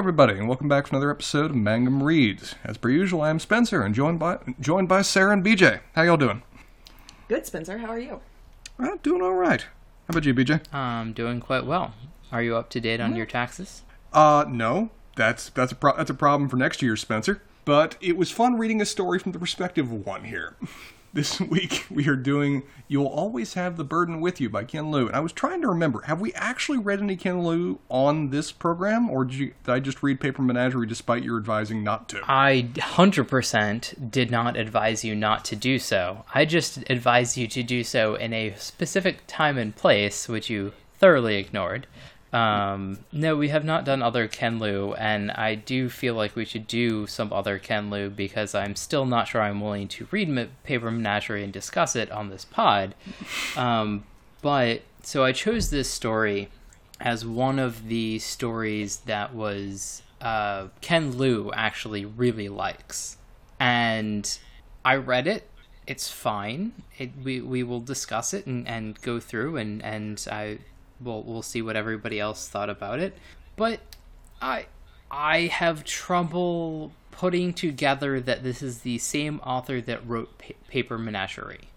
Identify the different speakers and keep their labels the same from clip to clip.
Speaker 1: Hello, everybody, and welcome back to another episode of Mangum Reads. As per usual, I'm Spencer, and joined by joined by Sarah and BJ. How y'all doing?
Speaker 2: Good, Spencer. How are you?
Speaker 1: Uh, doing all right. How about you, BJ?
Speaker 3: I'm doing quite well. Are you up to date on your taxes?
Speaker 1: Uh, no. That's that's a pro- that's a problem for next year, Spencer. But it was fun reading a story from the perspective of one here. This week we are doing "You'll Always Have the Burden with You" by Ken Liu, and I was trying to remember: have we actually read any Ken Liu on this program, or did, you, did I just read Paper Menagerie despite your advising not to?
Speaker 3: I 100% did not advise you not to do so. I just advised you to do so in a specific time and place, which you thoroughly ignored. Um, no, we have not done other Ken Liu, and I do feel like we should do some other Ken Liu because I'm still not sure I'm willing to read Ma- Paper Menagerie and discuss it on this pod. Um, but so I chose this story as one of the stories that was uh, Ken Liu actually really likes, and I read it. It's fine. It, we we will discuss it and, and go through and and I we'll we'll see what everybody else thought about it. But I I have trouble putting together that this is the same author that wrote pa- Paper Menagerie.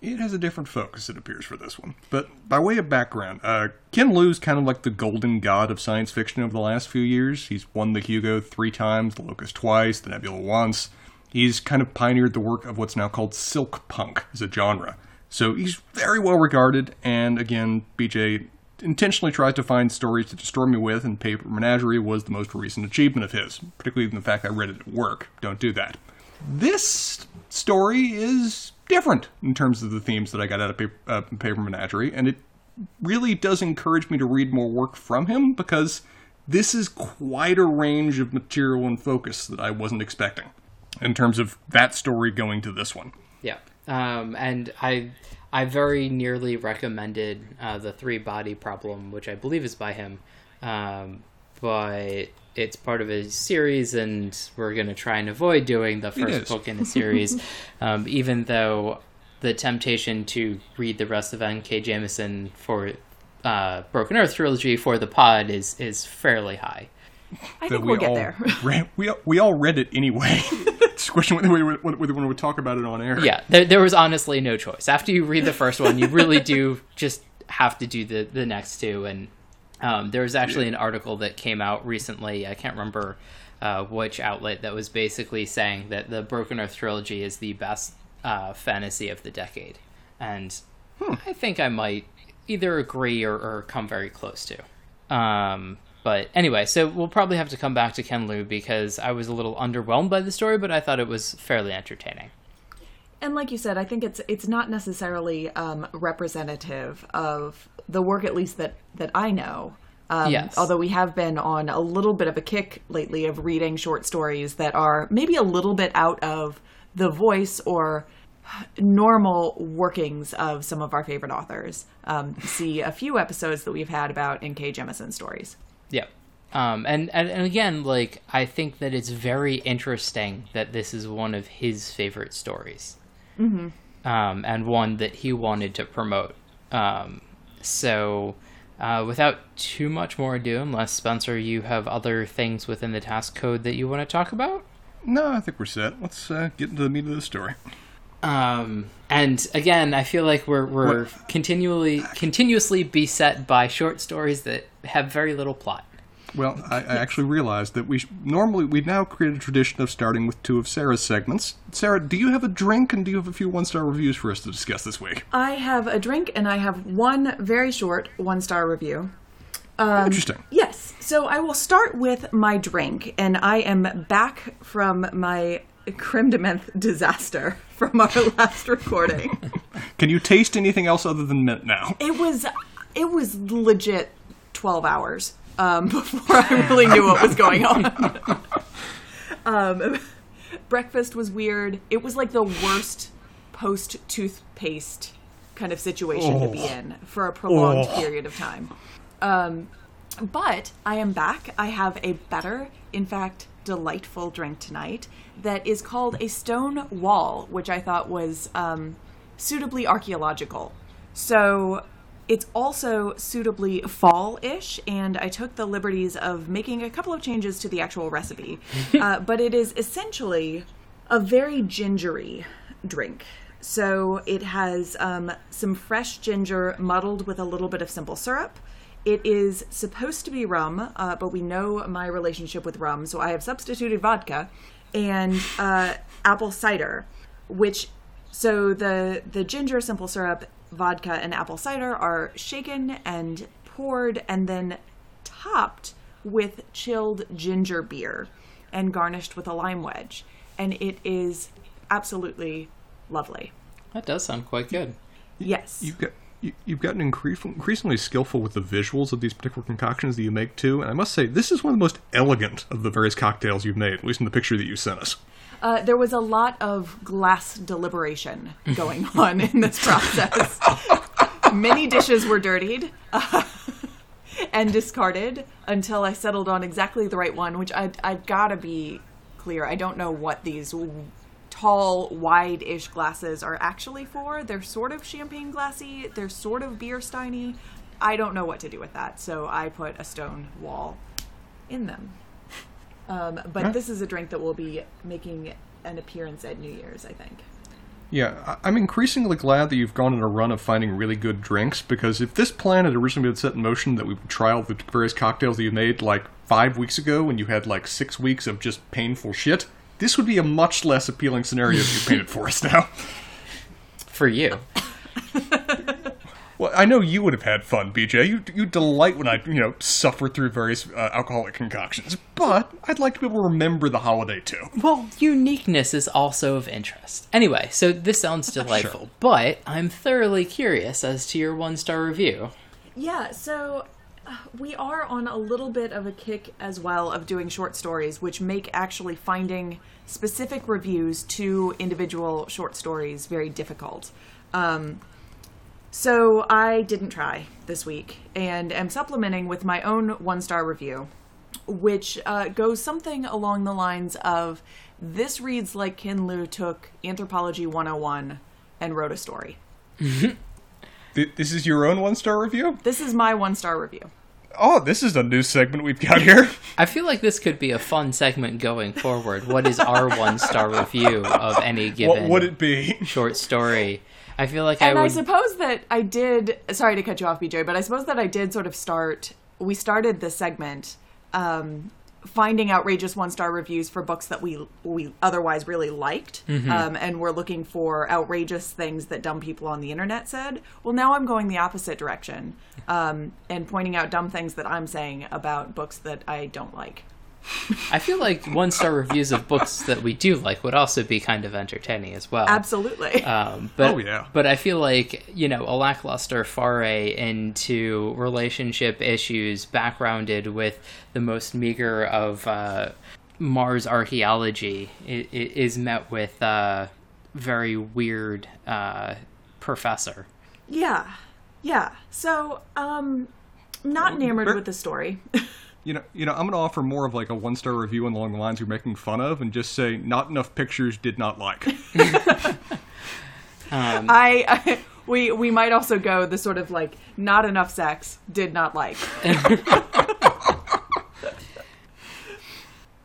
Speaker 1: It has a different focus, it appears, for this one. But by way of background, uh, Ken Liu's kind of like the golden god of science fiction over the last few years. He's won the Hugo three times, the Locus twice, the Nebula once. He's kind of pioneered the work of what's now called silk punk as a genre. So he's very well regarded, and again, BJ intentionally tries to find stories to destroy me with, and Paper Menagerie was the most recent achievement of his, particularly in the fact I read it at work. Don't do that. This story is different in terms of the themes that I got out of Paper, uh, Paper Menagerie, and it really does encourage me to read more work from him because this is quite a range of material and focus that I wasn't expecting in terms of that story going to this one.
Speaker 3: Yeah. Um, and I I very nearly recommended uh, the three body problem, which I believe is by him, um, but it's part of a series, and we're gonna try and avoid doing the first book in a series, um, even though the temptation to read the rest of N.K. Jemisin for uh, Broken Earth trilogy for the pod is is fairly high.
Speaker 2: I think we'll get
Speaker 1: all
Speaker 2: there.
Speaker 1: Ran, we, all- we all read it anyway. it's a question whether we, whether we want to talk about it on air.
Speaker 3: yeah there, there was honestly no choice. After you read the first one you really do just have to do the, the next two. And um, there was actually an article that came out recently. I can't remember uh, which outlet that was basically saying that the broken earth trilogy is the best uh, fantasy of the decade. And i think i might either agree or, or come very close to. Um, but anyway, so we'll probably have to come back to Ken Liu because I was a little underwhelmed by the story, but I thought it was fairly entertaining.
Speaker 2: And like you said, I think it's it's not necessarily um, representative of the work, at least that that I know. Um,
Speaker 3: Yes.
Speaker 2: Although we have been on a little bit of a kick lately of reading short stories that are maybe a little bit out of the voice or normal workings of some of our favorite authors. Um, see a few episodes that we've had about N.K. Jemisin stories.
Speaker 3: Yeah. Um, and, and and again, like I think that it's very interesting that this is one of his favorite stories, mm-hmm. um, and one that he wanted to promote. Um, so, uh, without too much more ado, unless Spencer, you have other things within the tax code that you want to talk about.
Speaker 1: No, I think we're set. Let's uh, get into the meat of the story.
Speaker 3: Um, and again, I feel like we're we're continually continuously beset by short stories that have very little plot.
Speaker 1: Well, I, I actually realized that we sh- normally we've now created a tradition of starting with two of Sarah's segments. Sarah, do you have a drink and do you have a few one star reviews for us to discuss this week?
Speaker 2: I have a drink and I have one very short one star review. Um,
Speaker 1: Interesting.
Speaker 2: Yes. So I will start with my drink, and I am back from my creme de menthe disaster from our last recording.
Speaker 1: Can you taste anything else other than mint now?
Speaker 2: it was it was legit twelve hours um, before I really knew what was going on. um, breakfast was weird. It was like the worst post toothpaste kind of situation to be in for a prolonged period of time. Um, but I am back. I have a better, in fact, delightful drink tonight that is called a stone wall, which I thought was um, suitably archaeological. So it's also suitably fall-ish, and I took the liberties of making a couple of changes to the actual recipe. uh, but it is essentially a very gingery drink. So it has um, some fresh ginger muddled with a little bit of simple syrup. It is supposed to be rum, uh, but we know my relationship with rum, so I have substituted vodka and uh, apple cider, which so the the ginger, simple syrup, vodka, and apple cider are shaken and poured, and then topped with chilled ginger beer and garnished with a lime wedge, and it is absolutely lovely.
Speaker 3: That does sound quite good.
Speaker 2: Yes.
Speaker 1: You've got you, you've gotten increasingly skillful with the visuals of these particular concoctions that you make too, and I must say this is one of the most elegant of the various cocktails you've made, at least in the picture that you sent us.
Speaker 2: Uh, there was a lot of glass deliberation going on in this process. Many dishes were dirtied uh, and discarded until I settled on exactly the right one, which I, I've got to be clear. I don't know what these tall, wide ish glasses are actually for. They're sort of champagne glassy, they're sort of beer steiny. I don't know what to do with that, so I put a stone wall in them. Um, but
Speaker 1: Huh?
Speaker 2: this is a drink that will be making an appearance at New Year's, I think.
Speaker 1: Yeah, I- I'm increasingly glad that you've gone on a run of finding really good drinks because if this plan had originally been set in motion that we would try trial the various cocktails that you made like five weeks ago when you had like six weeks of just painful shit, this would be a much less appealing scenario if you painted for us now.
Speaker 3: For you.
Speaker 1: Well, I know you would have had fun, BJ. You you delight when I you know suffer through various uh, alcoholic concoctions, but I'd like to be able to remember the holiday too.
Speaker 3: Well, uniqueness is also of interest. Anyway, so this sounds delightful, but I'm thoroughly curious as to your one star review.
Speaker 2: Yeah, so uh, we are on a little bit of a kick as well of doing short stories, which make actually finding specific reviews to individual short stories very difficult. Um, so I didn't try this week and am supplementing with my own one star review, which uh, goes something along the lines of This reads like Ken Liu took Anthropology 101 and wrote a story.
Speaker 1: Th- this is your own one star review.
Speaker 2: This is my one star review.
Speaker 1: Oh, this is a new segment we've got here.
Speaker 3: I feel like this could be a fun segment going forward. What is our one star review of any given
Speaker 1: what would it be?
Speaker 3: short story? I feel like
Speaker 2: And
Speaker 3: I
Speaker 2: I,
Speaker 3: would.
Speaker 2: suppose that I did. Sorry to cut you off, BJ, but I suppose that I did sort of start. We started this segment um, finding outrageous one star reviews for books that we we otherwise really liked, um, and we're looking for outrageous things that dumb people on the internet said. Well, now I'm going the opposite direction um, and pointing out dumb things that I'm saying about books that I don't like.
Speaker 3: I feel like one star reviews of books that we do like would also be kind of entertaining as well.
Speaker 2: Absolutely.
Speaker 3: Um, but,
Speaker 1: Oh, yeah.
Speaker 3: But I feel like, you know, a lackluster foray into relationship issues backgrounded with the most meager of uh, Mars archaeology i- i- is met with a very weird uh, professor.
Speaker 2: yeah, yeah. So, um, not enamored with the story.
Speaker 1: You know, you know, I'm going to offer more of like a one star review along the lines you're making fun of, and just say not enough pictures did not like.
Speaker 2: Um, I, I we we might also go the sort of like not enough sex did not like.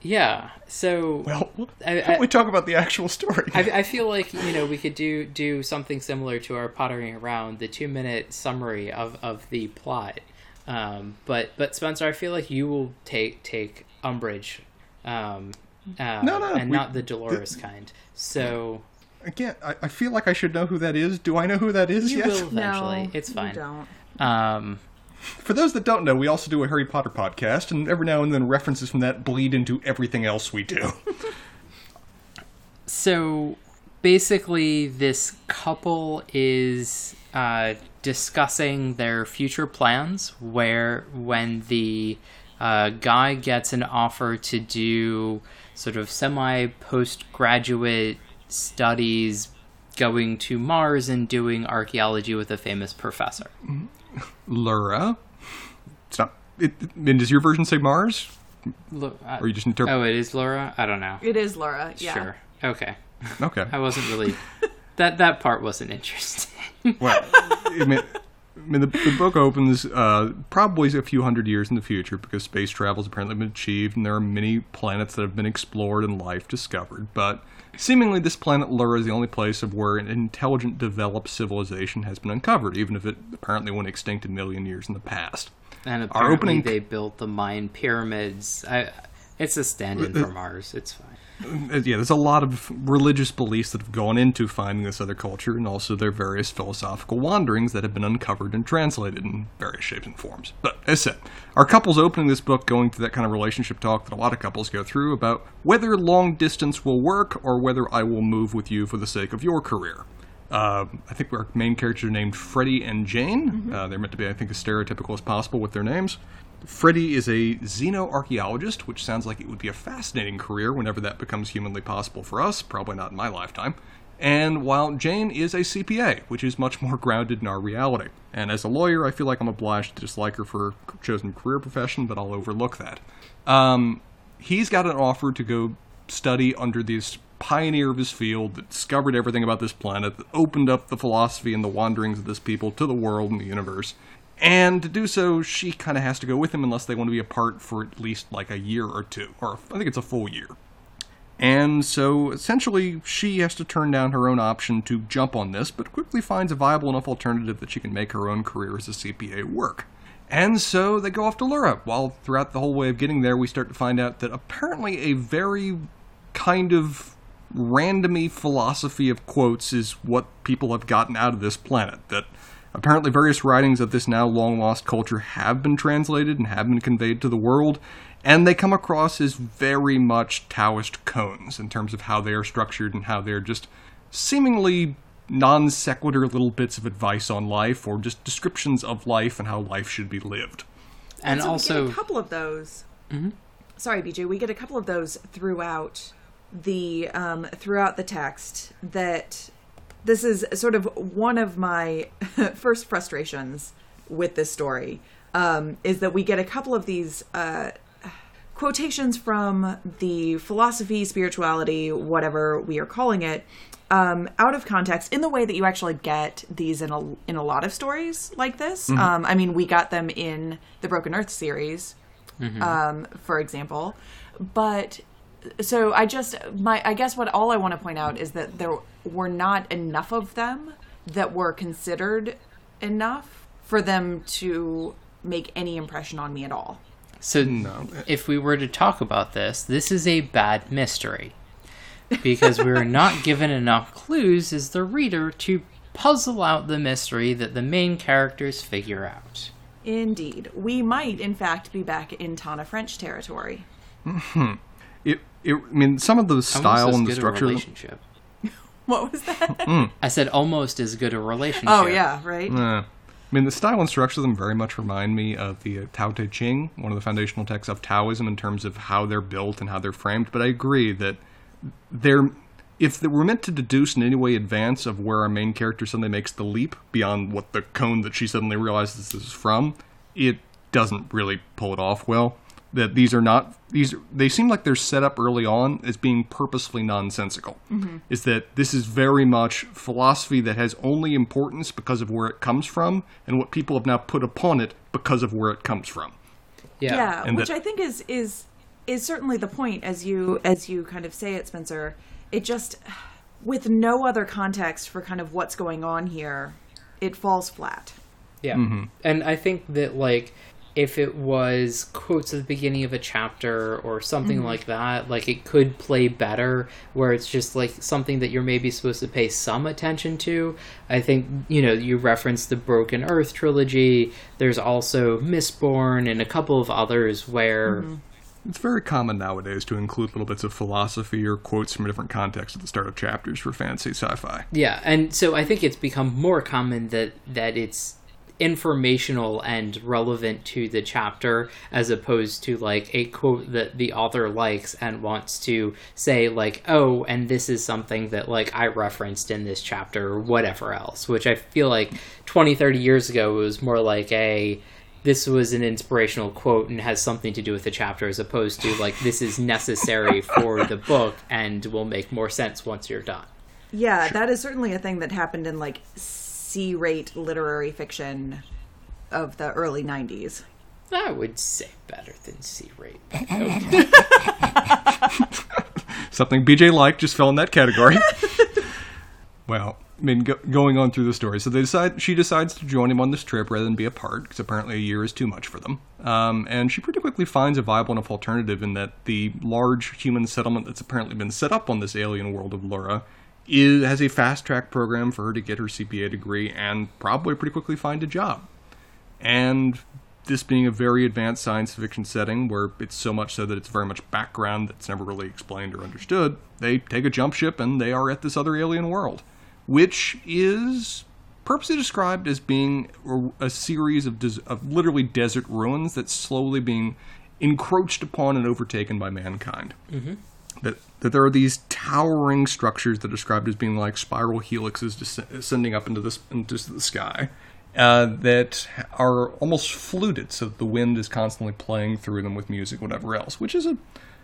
Speaker 3: Yeah. So
Speaker 1: well,
Speaker 3: I-
Speaker 1: why don't
Speaker 3: I-
Speaker 1: we talk about the actual story?
Speaker 3: I, I feel like you know we could do do something similar to our pottering around the two minute summary of, of the plot. Um, but but Spencer, I feel like you will take take umbrage, um, uh,
Speaker 1: No, no,
Speaker 3: and
Speaker 1: we-
Speaker 3: not the Dolores kind. So
Speaker 1: Again, I, I feel like I should know who that is. Do I know who that is
Speaker 3: you
Speaker 1: yet?
Speaker 3: will eventually.
Speaker 2: no,
Speaker 3: it's
Speaker 2: you
Speaker 3: fine.
Speaker 2: don't.
Speaker 3: Um,
Speaker 1: For those that don't know, we also do a Harry Potter podcast, and every now and then references from that bleed into everything else we do.
Speaker 3: so basically this couple is uh, discussing their future plans where when the uh, guy gets an offer to do sort of semi postgraduate studies going to mars and doing archaeology with a famous professor
Speaker 1: Lura. It's not. It, and does your version say Mars?
Speaker 3: Lo- uh,
Speaker 1: Or you just interpret?
Speaker 3: oh it is laura i don't know
Speaker 2: It is Laura. Yeah.
Speaker 3: sure okay
Speaker 1: Okay.
Speaker 3: i wasn't really that that part wasn't interesting
Speaker 1: Well, I mean, I mean, the, the book opens uh, probably a few hundred years in the future because space travel has apparently been achieved and there are many planets that have been explored and life discovered. But seemingly, this planet Lura is the only place of where an intelligent, developed civilization has been uncovered, even if it apparently went extinct a million years in the past.
Speaker 4: And apparently
Speaker 1: opening-
Speaker 4: they built the Mayan pyramids. I, it's a stand-in for Mars. It's fine.
Speaker 1: Uh, yeah, there's a lot of religious beliefs that have gone into finding this other culture, and also their various philosophical wanderings that have been uncovered and translated in various shapes and forms. But as I said, our couple's opening this book going through that kind of relationship talk that a lot of couples go through about whether long distance will work or whether I will move with you for the sake of your career. Uh, I think our main characters are named Freddie and Jane. Uh, they're meant to be, I think, as stereotypical as possible with their names. Freddie is a xenoarchaeologist, which sounds like it would be a fascinating career whenever that becomes humanly possible for us, probably not in my lifetime. And while Jane is a CPA, which is much more grounded in our reality. And as a lawyer, I feel like I'm obliged to dislike her for her chosen career profession, but I'll overlook that. Um, he's got an offer to go study under this pioneer of his field that discovered everything about this planet, that opened up the philosophy and the wanderings of this people to the world and the universe. And to do so, she kind of has to go with him unless they want to be apart for at least like a year or two, or I think it's a full year. And so essentially, she has to turn down her own option to jump on this, but quickly finds a viable enough alternative that she can make her own career as a CPA work. And so they go off to Lura. While throughout the whole way of getting there, we start to find out that apparently a very kind of randomy philosophy of quotes is what people have gotten out of this planet. That apparently various writings of this now long lost culture have been translated and have been conveyed to the world, and they come across as very much Taoist koans in terms of how they are structured and how they're just seemingly non sequitur little bits of advice on life or just descriptions of life and how life should be lived.
Speaker 4: And
Speaker 2: so we
Speaker 4: also,
Speaker 2: get a couple of those. Sorry, BJ. We get a couple of those throughout the um, throughout the text. That this is sort of one of my first frustrations with this story um, is that we get a couple of these uh, quotations from the philosophy, spirituality, whatever we are calling it, um, out of context in the way that you actually get these in a in a lot of stories like this. Um, I mean, we got them in the Broken Earth series, um, for example, but so I just my I guess what all I want to point out is that there were not enough of them that were considered enough for them to make any impression on me at all.
Speaker 3: So,
Speaker 1: No.
Speaker 3: if we were to talk about this, this is a bad mystery. Because we are not given enough clues as the reader to puzzle out the mystery that the main characters figure out.
Speaker 2: Indeed, we might in fact be back in Tana French territory. Hmm.
Speaker 1: It, it, I mean, some of the style and the structure.
Speaker 4: relationship.
Speaker 2: What was that?
Speaker 3: I said almost as good a relationship.
Speaker 2: oh yeah, right.
Speaker 1: Uh, I mean, the style and structure of them very much remind me of the uh, Tao Te Ching, one of the foundational texts of Taoism in terms of how they're built and how they're framed. But I agree that they're, if they were meant to deduce in any way advance of where our main character suddenly makes the leap beyond what the koan that she suddenly realizes this is from, it doesn't really pull it off well. That these are not these they seem like they're set up early on as being purposefully nonsensical. Is that this is very much philosophy that has only importance because of where it comes from and what people have now put upon it because of where it comes from.
Speaker 3: Yeah.
Speaker 2: yeah,
Speaker 1: And
Speaker 2: which
Speaker 1: that-
Speaker 2: I think is is is certainly the point as you as you kind of say it, Spencer. It just with no other context for kind of what's going on here, it falls flat.
Speaker 3: Yeah.
Speaker 1: Mm-hmm.
Speaker 3: And I think that, like, if it was quotes at the beginning of a chapter or something
Speaker 2: Mm-hmm.
Speaker 3: like that, like, it could play better where it's just, like, something that you're maybe supposed to pay some attention to. I think, you know, you referenced the Broken Earth trilogy. There's also Mistborn and a couple of others where.
Speaker 2: Mm-hmm.
Speaker 1: It's very common nowadays to include little bits of philosophy or quotes from a different contexts at the start of chapters for fantasy sci-fi.
Speaker 3: Yeah, and so I think it's become more common that that it's informational and relevant to the chapter as opposed to like a quote that the author likes and wants to say like oh and this is something that like I referenced in this chapter or whatever else which I feel like 20 30 years ago it was more like a this was an inspirational quote and has something to do with the chapter as opposed to like this is necessary for the book and will make more sense once you're done.
Speaker 2: Yeah, that is certainly a thing that happened in like C-rate literary fiction of the early '90s.
Speaker 4: I would say better than C rate.
Speaker 1: Something BJ liked just fell in that category. well, I mean, go, going on through the story, so they decide she decides to join him on this trip rather than be apart, because apparently a year is too much for them. Um, and she pretty quickly finds a viable enough alternative in that the large human settlement that's apparently been set up on this alien world of Lura is has a fast track program for her to get her CPA degree and probably pretty quickly find a job. And this being a very advanced science fiction setting where it's so much so that it's very much background that's never really explained or understood, they take a jump ship and they are at this other alien world, which is purposely described as being a, series of, des- of literally desert ruins that's slowly being encroached upon and overtaken by mankind. Mm-hmm. That, that there are these towering structures that are described as being like spiral helixes descending ascending up into, this, into the sky uh, that are almost fluted, so the wind is constantly playing through them with music, whatever else, which is a,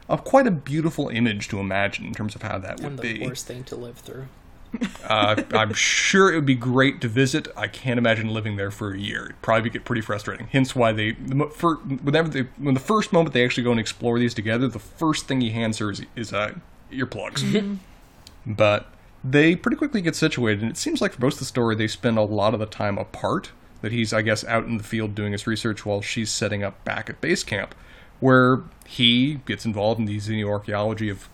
Speaker 1: a quite a beautiful image to imagine in terms of how that would
Speaker 4: And the
Speaker 1: be.
Speaker 4: worst thing to live through.
Speaker 1: Uh, I'm sure it would be great to visit. I can't imagine living there for a year. It'd probably get pretty frustrating. Hence why they, the, fir- whenever they, when the first moment they actually go and explore these together, the first thing he hands her is, is uh, earplugs. but they pretty quickly get situated, and it seems like for most of the story they spend a lot of the time apart. That he's, I guess, out in the field doing his research while she's setting up back at base camp, where he gets involved in the xenoarchaeology of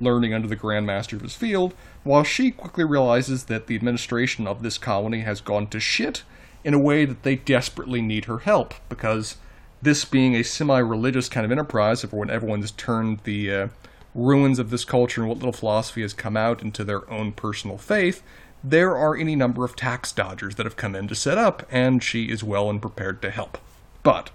Speaker 1: learning under the grandmaster of his field, while she quickly realizes that the administration of this colony has gone to shit in a way that they desperately need her help, because this being a semi-religious kind of enterprise, of when everyone's turned the uh, ruins of this culture and what little philosophy has come out into their own personal faith, there are any number of tax dodgers that have come in to set up, and she is well and prepared to help. But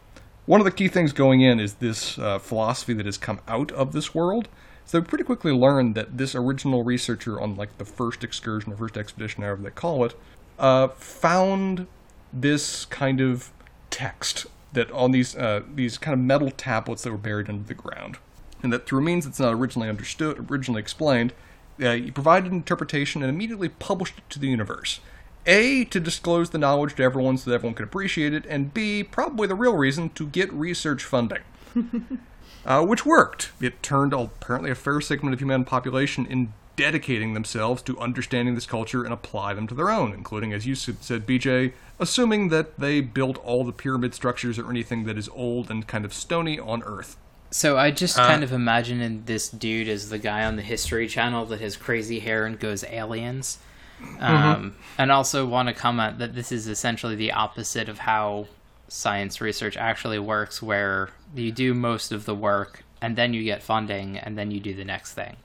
Speaker 1: one of the key things going in is this uh, philosophy that has come out of this world. So pretty quickly learned that this original researcher on like the first excursion or first expedition, however they call it, uh, found this kind of text that on these uh, these kind of metal tablets that were buried under the ground, and that through means that's not originally understood, originally explained, uh, he provided an interpretation and immediately published it to the universe. A, to disclose the knowledge to everyone so that everyone could appreciate it, and B, probably the real reason, to get research funding. uh, which worked. It turned apparently a fair segment of human population in dedicating themselves to understanding this culture and apply them to their own, including, as you said, BJ, assuming that they built all the pyramid structures or anything that is old and kind of stony on Earth.
Speaker 3: So I just kind of imagining this dude as the guy on the History Channel that has crazy hair and goes aliens. Um, And also want to comment that this is essentially the opposite of how science research actually works, where you do most of the work and then you get funding and then you do the next thing,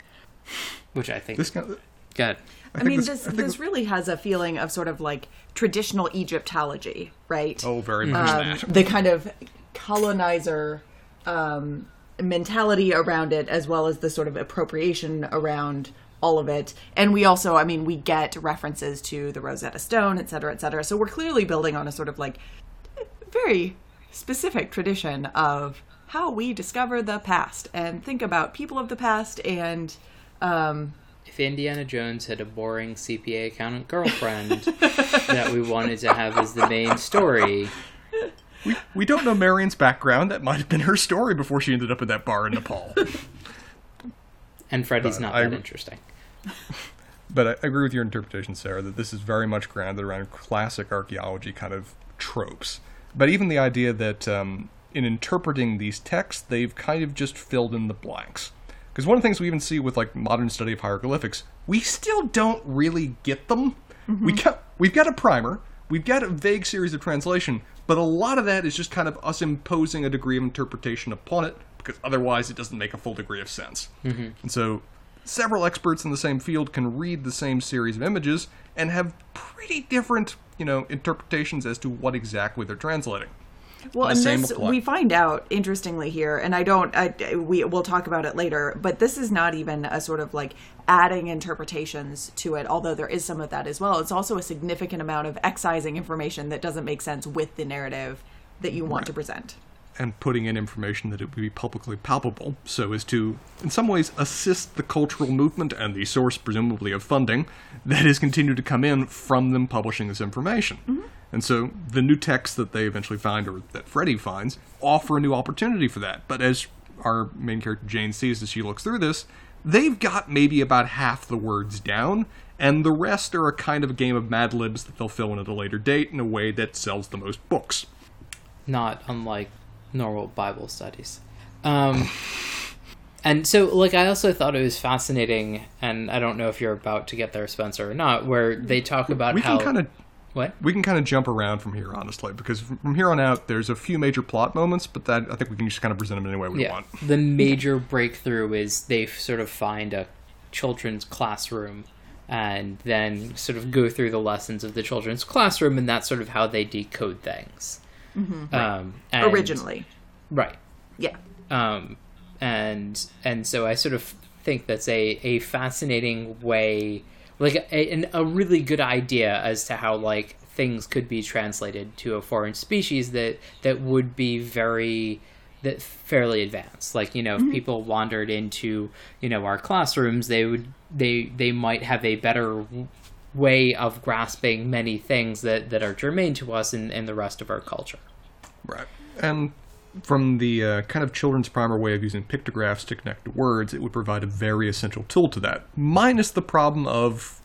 Speaker 3: which I think
Speaker 1: This
Speaker 3: is
Speaker 1: kind of,
Speaker 3: good.
Speaker 2: I,
Speaker 1: think
Speaker 2: mean,
Speaker 1: this-
Speaker 2: this
Speaker 1: I
Speaker 2: this
Speaker 1: this-
Speaker 2: really has a feeling of sort of like traditional Egyptology, right?
Speaker 1: oh, very much
Speaker 2: um,
Speaker 1: that.
Speaker 2: the kind of colonizer um, mentality around it, as well as the sort of appropriation around all of it. And we also, I mean, we get references to the Rosetta Stone, et cetera, et cetera. So we're clearly building on a sort of like very specific tradition of how we discover the past and think about people of the past and um,
Speaker 3: If Indiana Jones had a boring CPA accountant girlfriend that we wanted to have as the main story,
Speaker 1: We, we don't know Marion's background. That might have been her story before she ended up at that bar in Nepal.
Speaker 3: and Freddie's
Speaker 1: Uh,
Speaker 3: not
Speaker 1: I-
Speaker 3: that interesting.
Speaker 1: But I I agree with your interpretation, Sarah, that this is very much grounded around classic archaeology kind of tropes. But even the idea that um, in interpreting these texts, they've kind of just filled in the blanks. Because one of the things we even see with like modern study of hieroglyphics, we still don't really get them. We got we've got a primer, we've got a vague series of translation, but a lot of that is just kind of us imposing a degree of interpretation upon it, because otherwise it doesn't make a full degree of sense. And so several experts in the same field can read the same series of images and have pretty different, you know, interpretations as to what exactly they're translating.
Speaker 2: Well, and this
Speaker 1: apply-
Speaker 2: we find out interestingly here, and I don't. I, we we'll talk about it later, but this is not even a sort of like adding interpretations to it. Although there is some of that as well. It's also a significant amount of excising information that doesn't make sense with the narrative that you want to present.
Speaker 1: And putting in information that it would be publicly palpable so as to, in some ways, assist the cultural movement and the source, presumably, of funding that has continued to come in from them publishing this information. Mm-hmm. And so the new texts that they eventually find, or that Freddie finds, offer a new opportunity for that. But as our main character Jane sees as she looks through this, they've got maybe about half the words down, and the rest are a kind of a game of Mad Libs that they'll fill in at a later date in a way that sells the most books.
Speaker 3: not unlike normal Bible studies. Um, and so, like, I also thought it was fascinating, and I don't know if you're about to get there, Spencer, or not, where they talk about
Speaker 1: We
Speaker 3: how
Speaker 1: can kind of
Speaker 3: what
Speaker 1: we can kind of jump around from here, honestly, because from here on out, there's a few major plot moments, but that I think we can just kind of present them any way we
Speaker 3: yeah
Speaker 1: want.
Speaker 3: the major breakthrough is they sort of find a children's classroom and then sort of go through the lessons of the children's classroom, and that's sort of how they decode things. Um, and-
Speaker 2: Originally.
Speaker 3: right?
Speaker 2: Yeah.
Speaker 3: um, and and so I sort of think that's a a fascinating way, like a, a really good idea as to how like things could be translated to a foreign species that that would be very that fairly advanced. Like you know, if people wandered into you know our classrooms, they would they they might have a better way of grasping many things that that are germane to us and, and the rest of our culture.
Speaker 1: Right. And from the uh, kind of children's primer way of using pictographs to connect to words, it would provide a very essential tool to that. Minus the problem of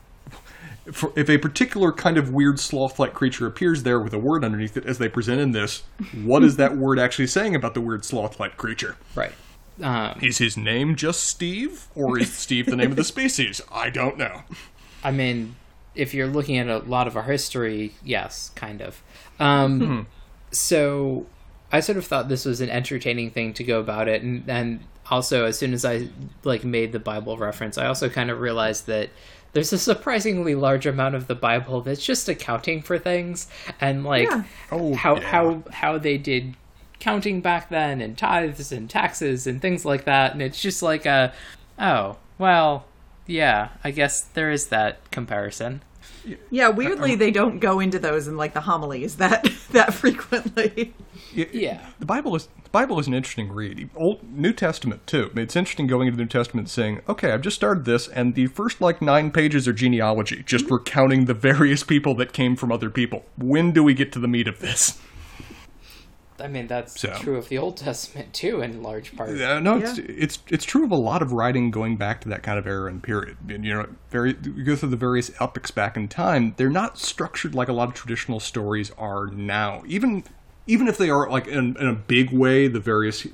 Speaker 1: if a particular kind of weird sloth-like creature appears there with a word underneath it, as they present in this, what is that word actually saying about the weird sloth-like creature?
Speaker 3: Right. Um,
Speaker 1: Is his name just Steve, or is Steve the name of the species? I don't know.
Speaker 3: I mean, if you're looking at a lot of our history, yes, kind of. Um, So I sort of thought this was an entertaining thing to go about it, and and also as soon as I like made the Bible reference, I also kind of realized that there's a surprisingly large amount of the Bible that's just accounting for things and like
Speaker 2: Yeah.
Speaker 1: Oh,
Speaker 3: how
Speaker 1: yeah.
Speaker 3: how how they did counting back then and tithes and taxes and things like that and it's just like a oh well yeah i guess there is that comparison
Speaker 2: Yeah, weirdly they don't go into those in like the homilies that that frequently.
Speaker 3: Yeah.
Speaker 1: the Bible is the Bible is an interesting read. Old New Testament too. It's interesting going into the New Testament and saying, "Okay, I've just started this, and the first like nine pages are genealogy, just mm-hmm. recounting the various people that came from other people. When do we get to the meat of this?"
Speaker 3: I mean that's
Speaker 1: So-
Speaker 3: true of the old testament too in large part
Speaker 1: Uh, no, it's,
Speaker 2: Yeah.
Speaker 1: it's it's true of a lot of writing going back to that kind of era and period. And, you know, very you go through the various epics back in time. They're not structured like a lot of traditional stories are now. Even even if they are like in, in a big way, the various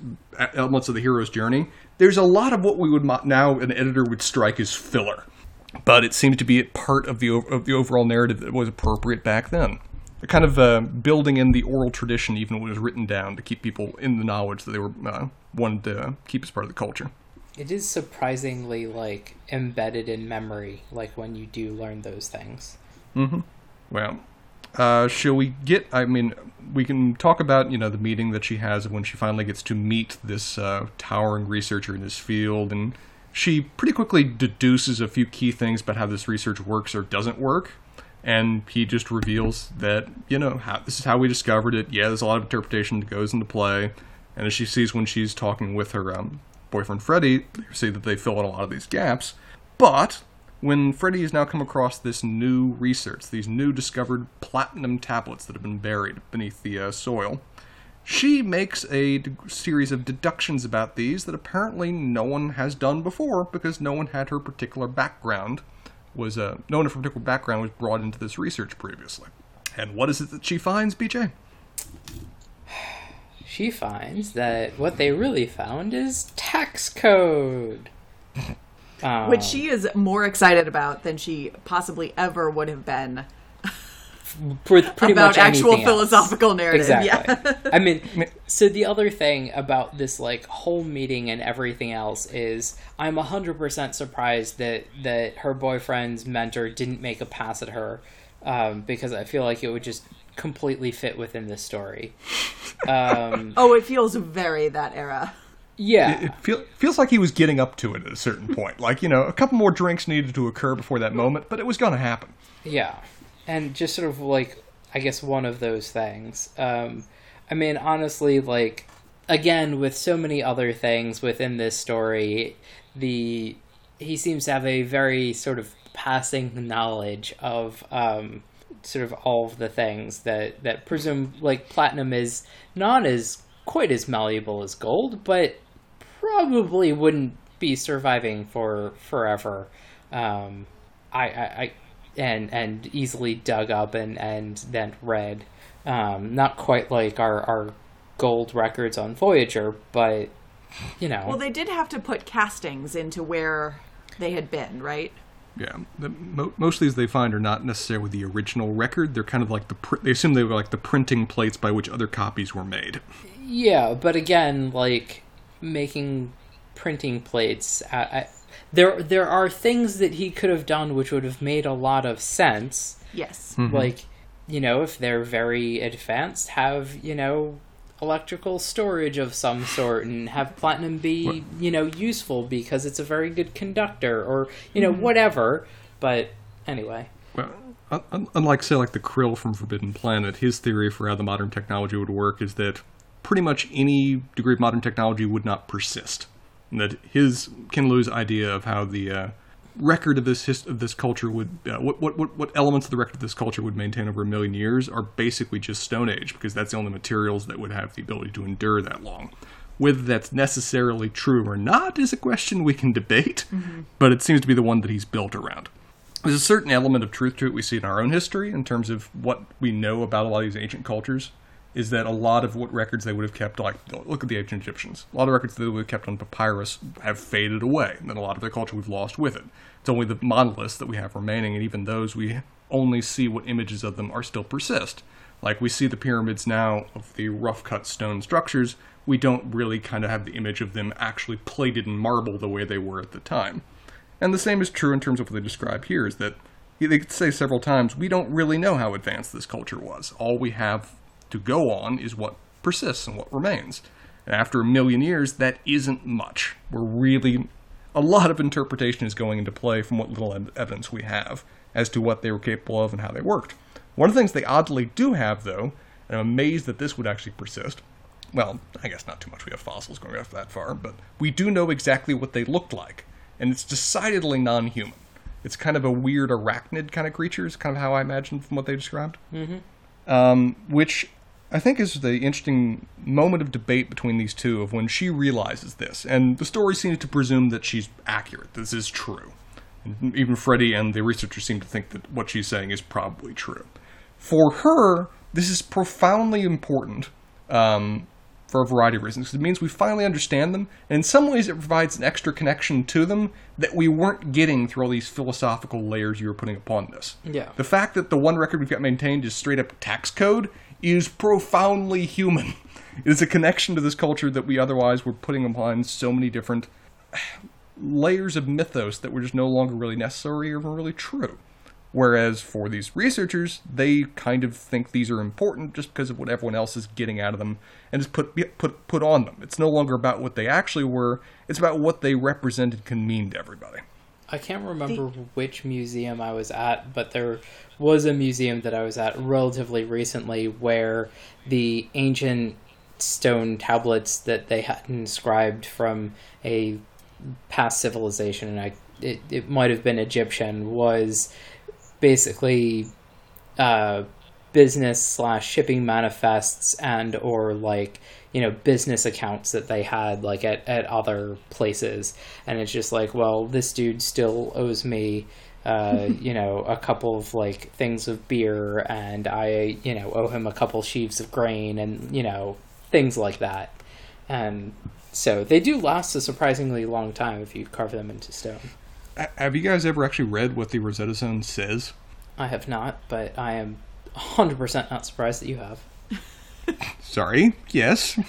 Speaker 1: elements of the hero's journey. There's a lot of what we would mo- now an editor would strike as filler, but it seems to be part of the of the overall narrative that was appropriate back then. Kind of uh, building in the oral tradition, even when it was written down, to keep people in the knowledge that they were uh, wanted to keep as part of the culture.
Speaker 3: it is surprisingly like embedded in memory like when you do learn those things Mm-hmm.
Speaker 1: Well, uh, shall we get? I mean, we can talk about you know the meeting that she has when she finally gets to meet this uh, towering researcher in this field, and she pretty quickly deduces a few key things about how this research works or doesn't work. And he just reveals that you know how, this is how we discovered it. Yeah, there's a lot of interpretation that goes into play, and as she sees when she's talking with her um, boyfriend Freddie, you see that they fill in a lot of these gaps. But when Freddie has now come across this new research, these new discovered platinum tablets that have been buried beneath the uh, soil, she makes a d- series of deductions about these that apparently no one has done before because no one had her particular background was uh, no one of her particular background was brought into this research previously. And what is it that she finds, BJ?
Speaker 3: she finds that what they really found is tax code um,
Speaker 2: Which she is more excited about than she possibly ever would have been
Speaker 3: for pretty
Speaker 2: about
Speaker 3: much
Speaker 2: actual
Speaker 3: anything else.
Speaker 2: philosophical narrative.
Speaker 3: Exactly.
Speaker 2: Yeah.
Speaker 3: I mean, so the other thing about this like whole meeting and everything else is I'm 100% surprised that that her boyfriend's mentor didn't make a pass at her um, because I feel like it would just completely fit within this story. Um,
Speaker 2: oh, it feels very that era.
Speaker 3: yeah.
Speaker 1: It feel, feels like he was getting up to it at a certain point. Like, you know, a couple more drinks needed to occur before that moment, but it was going to happen.
Speaker 3: Yeah, and just sort of like I guess one of those things. Um, I mean, honestly, like again, with so many other things within this story, the he seems to have a very sort of passing knowledge of um, sort of all of the things that that presume like platinum is not as quite as malleable as gold, but probably wouldn't be surviving for forever. Um, I, I, and and easily dug up and and then read. Um, not quite like our our gold records on Voyager, but you know.
Speaker 2: Well, they did have to put castings into where they had been, right?
Speaker 1: Yeah, the, mo- most of these they find are not necessarily the original record. They're kind of like the pr- they assume they were like the printing plates by which other copies were made.
Speaker 3: Yeah, but again, like making printing plates, I, I, there there are things that he could have done which would have made a lot of sense.
Speaker 2: Yes. Mm-hmm.
Speaker 3: Like, you know, if they're very advanced, have you know electrical storage of some sort and have platinum be you know useful because it's a very good conductor or you know mm-hmm. whatever but anyway
Speaker 1: Well, un- un- unlike say like the Krell from Forbidden Planet, his theory for how the modern technology would work is that pretty much any degree of modern technology would not persist. And that his Ken Liu's idea of how the uh, record of this his- of this culture would uh, what, what what what elements of the record of this culture would maintain over a million years are basically just Stone Age because that's the only materials that would have the ability to endure that long. Whether that's necessarily true or not is a question we can debate, but it seems to be the one that he's built around. There's a certain element of truth to it we see in our own history in terms of what we know about a lot of these ancient cultures is that a lot of what records they would have kept like look at the ancient egyptians. A lot of records they would have kept on papyrus have faded away and then a lot of their culture we've lost with it. It's only the monoliths that we have remaining and even those we only see what images of them are still persist. Like we see the pyramids now of the rough cut stone structures. We don't really kind of have the image of them actually plated in marble the way they were at the time. And the same is true in terms of what they describe here is that they say several times, we don't really know how advanced this culture was. All we have to go on is what persists and what remains. And after a million years, that isn't much. We're really. A lot of interpretation is going into play from what little evidence we have as to what they were capable of and how they worked. One of the things they oddly do have, though, and I'm amazed that this would actually persist, well, I guess not too much. We have fossils going back that far, but we do know exactly what they looked like, and it's decidedly non-human. It's kind of a weird arachnid kind of creature. Is kind of how I imagine from what they described. Mm-hmm. Um, which I think is the interesting moment of debate between these two of when she realizes this, and the story seems to presume that she's accurate. This is true. And even Freddie and the researchers seem to think that what she's saying is probably true. For her, this is profoundly important um, for a variety of reasons. It means we finally understand them, and in some ways, it provides an extra connection to them that we weren't getting through all these philosophical layers you were putting upon this.
Speaker 3: Yeah.
Speaker 1: The fact that the one record we've got maintained is straight up tax code is profoundly human. It is a connection to this culture that we otherwise were putting upon so many different layers of mythos that were just no longer really necessary or really true. Whereas for these researchers, they kind of think these are important just because of what everyone else is getting out of them and just put put put on them. It's no longer about what they actually were; it's about what they represented can mean to everybody.
Speaker 3: I can't remember which museum I was at, but there was a museum that I was at relatively recently where the ancient stone tablets that they had inscribed from a past civilization, and I it, it might have been Egyptian, was basically uh, business slash shipping manifests and or like you know business accounts that they had like at, at other places. And it's just like well this dude still owes me uh, you know a couple of like things of beer and i you know owe him a couple sheaves of grain and you know things like that. And so they do last a surprisingly long time if you carve them into stone
Speaker 1: Have you guys ever actually read what the Rosetta Stone says?
Speaker 3: i have not but i am 100% not surprised that you have
Speaker 1: Sorry, yes.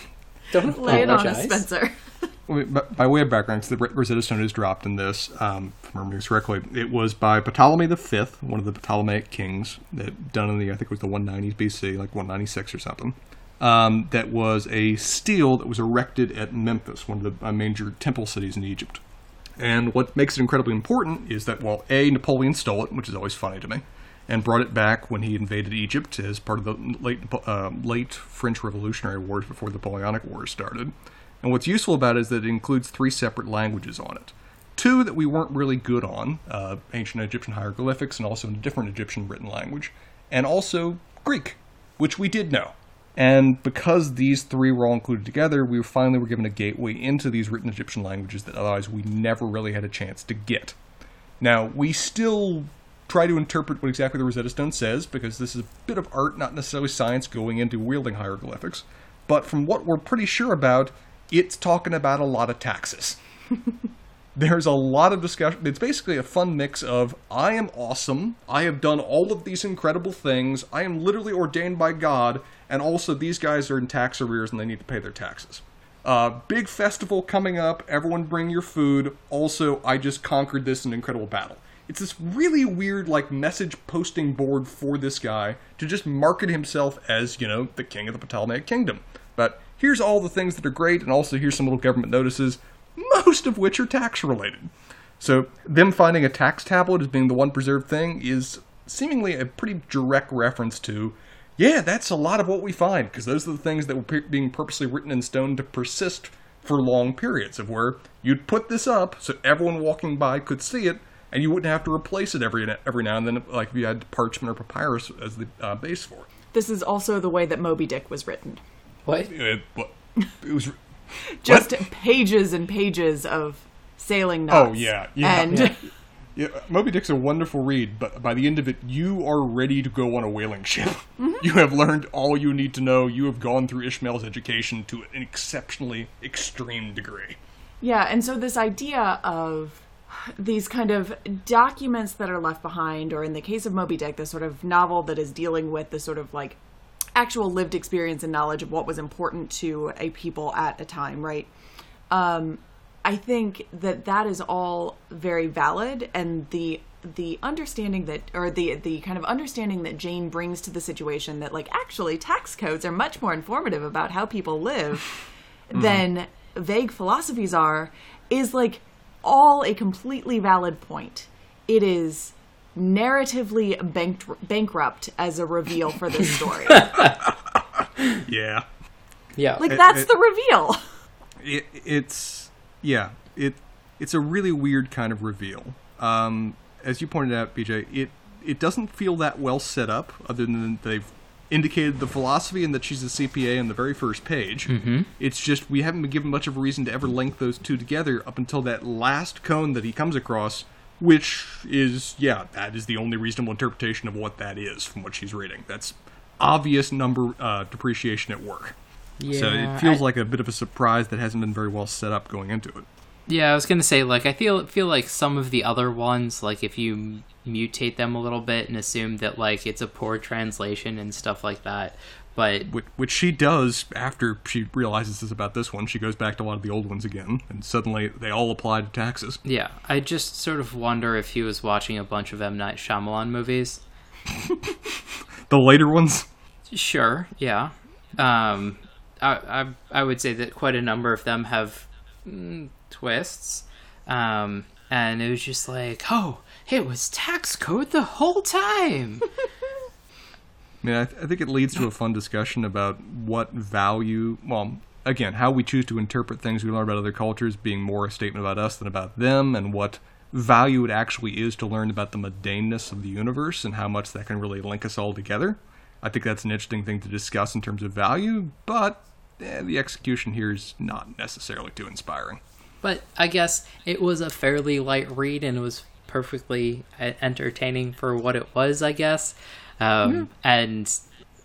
Speaker 3: don't
Speaker 2: Lay it on us. Spencer.
Speaker 1: By by way of background, 'cause the Rosetta Stone is dropped in this, um, if I remember this correctly, it was by Ptolemy V, one of the Ptolemaic kings, that done in the I think it was the 190s BC, like 196 or something. Um, that was a stele that was erected at Memphis, one of the uh, major temple cities in Egypt. And what makes it incredibly important is that, while A, Napoleon stole it, which is always funny to me, and brought it back when he invaded Egypt as part of the late uh, late French Revolutionary Wars before the Napoleonic Wars started. And what's useful about it is that it includes three separate languages on it. Two that we weren't really good on uh, ancient Egyptian hieroglyphics and also a different Egyptian written language, and also Greek, which we did know. And because these three were all included together, we finally were given a gateway into these written Egyptian languages that otherwise we never really had a chance to get. Now, we still try to interpret what exactly the Rosetta Stone says, because this is a bit of art, not necessarily science, going into wielding hieroglyphics. But from what we're pretty sure about, it's talking about a lot of taxes. There's a lot of discussion. It's basically a fun mix of I am awesome, I have done all of these incredible things, I am literally ordained by God, and also these guys are in tax arrears and they need to pay their taxes. Uh, big festival coming up, everyone bring your food. Also, I just conquered this in an incredible battle. It's this really weird, like, message posting board for this guy to just market himself as, you know, the king of the Ptolemaic kingdom. But here's all the things that are great, and also here's some little government notices, most of which are tax related. So, them finding a tax tablet as being the one preserved thing is seemingly a pretty direct reference to, yeah, that's a lot of what we find, because those are the things that were pe- being purposely written in stone to persist for long periods, of where you'd put this up so everyone walking by could see it, and you wouldn't have to replace it every every now and then, like if you had parchment or papyrus as the uh, base for it.
Speaker 2: This is also the way that Moby Dick was written.
Speaker 4: What?
Speaker 1: It, what- it was.
Speaker 2: Just
Speaker 1: What?
Speaker 2: pages and pages of sailing knots.
Speaker 1: Oh yeah, yeah.
Speaker 2: and
Speaker 1: yeah. Yeah, Moby Dick's a wonderful read, but by the end of it, you are ready to go on a whaling ship. You have learned all you need to know. You have gone through Ishmael's education to an exceptionally extreme degree.
Speaker 2: Yeah, and so this idea of these kind of documents that are left behind, or in the case of Moby Dick, the sort of novel that is dealing with the sort of like actual lived experience and knowledge of what was important to a people at a time, right? Um, I think that that is all very valid, and the the understanding that, or the the kind of understanding that Jane brings to the situation that like actually tax codes are much more informative about how people live mm-hmm. than vague philosophies are, is like all a completely valid point. It is narratively bank- bankrupt as a reveal for this story.
Speaker 1: Yeah,
Speaker 4: Yeah.
Speaker 2: like
Speaker 1: It-
Speaker 2: that's
Speaker 1: it-
Speaker 2: the reveal.
Speaker 1: it, it's yeah, it it's a really weird kind of reveal. Um, as you pointed out, BJ, it it doesn't feel that well set up, other than they've indicated the philosophy and that she's a CPA on the very first page. Mm-hmm. It's just we haven't been given much of a reason to ever link those two together up until that last koan that he comes across, which is yeah, that is the only reasonable interpretation of what that is from what she's reading. That's obvious number uh, depreciation at work.
Speaker 4: Yeah.
Speaker 1: So it feels
Speaker 4: I-
Speaker 1: like a bit of a surprise that hasn't been very well set up going into it.
Speaker 4: Yeah, I was gonna say like I feel feel like some of the other ones, like if you mutate them a little bit and assume that like it's a poor translation and stuff like that, but
Speaker 1: Which, which she does after she realizes this about this one. She goes back to a lot of the old ones again, and suddenly they all apply to taxes.
Speaker 4: yeah, I just sort of wonder if he was watching a bunch of M Night Shyamalan movies.
Speaker 1: The later ones,
Speaker 4: Sure, yeah. Um, I, I would say that quite a number of them have mm, twists, um, and it was just like, oh, it was tax code the whole time.
Speaker 1: I mean, I, th- I think it leads to a fun discussion about what value, well, again, how we choose to interpret things we learn about other cultures being more a statement about us than about them, and what value it actually is to learn about the mundaneness of the universe and how much that can really link us all together. I think that's an interesting thing to discuss in terms of value, but eh, the execution here is not necessarily too inspiring.
Speaker 4: But I guess it was a fairly light read and it was perfectly e- entertaining for what it was, I guess. Um, And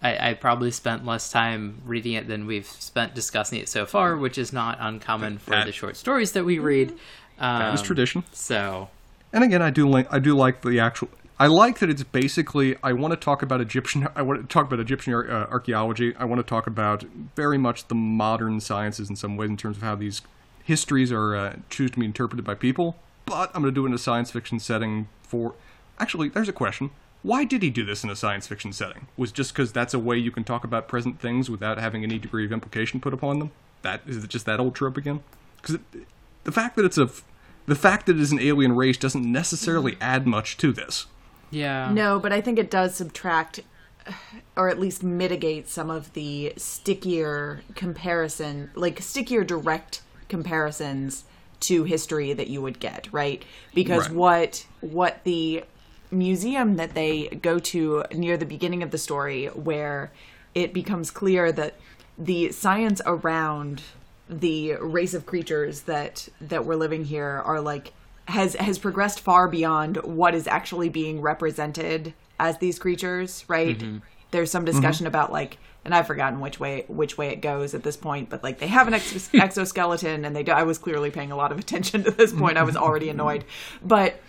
Speaker 4: I, I probably spent less time reading it than we've spent discussing it so far, which is not uncommon for
Speaker 1: That-
Speaker 4: the short stories that we read. Um,
Speaker 1: That is tradition.
Speaker 4: So,
Speaker 1: And again, I do like I do like the actual. I like that it's basically. I want to talk about Egyptian. I want to talk about Egyptian uh, archaeology. I want to talk about very much the modern sciences in some ways in terms of how these histories are uh, choose to be interpreted by people. But I'm going to do it in a science fiction setting. For actually, there's a question. Why did he do this in a science fiction setting? Was just because that's a way you can talk about present things without having any degree of implication put upon them? That is it just that old trope again? Because the fact that it's a the fact that it is an alien race doesn't necessarily add much to this.
Speaker 3: Yeah.
Speaker 2: No, but I think it does subtract or at least mitigate some of the stickier comparison, like stickier direct comparisons to history that you would get, right? Because
Speaker 1: Right.
Speaker 2: what what the museum that they go to near the beginning of the story where it becomes clear that the science around the race of creatures that that we're living here are like has has progressed far beyond what is actually being represented as these creatures right? Mm-hmm. There's some mm-hmm. discussion about like and i've forgotten which way which way it goes at this point but like they have an ex- exoskeleton and they do, i was clearly paying a lot of attention to this point. I was already mm-hmm. annoyed. But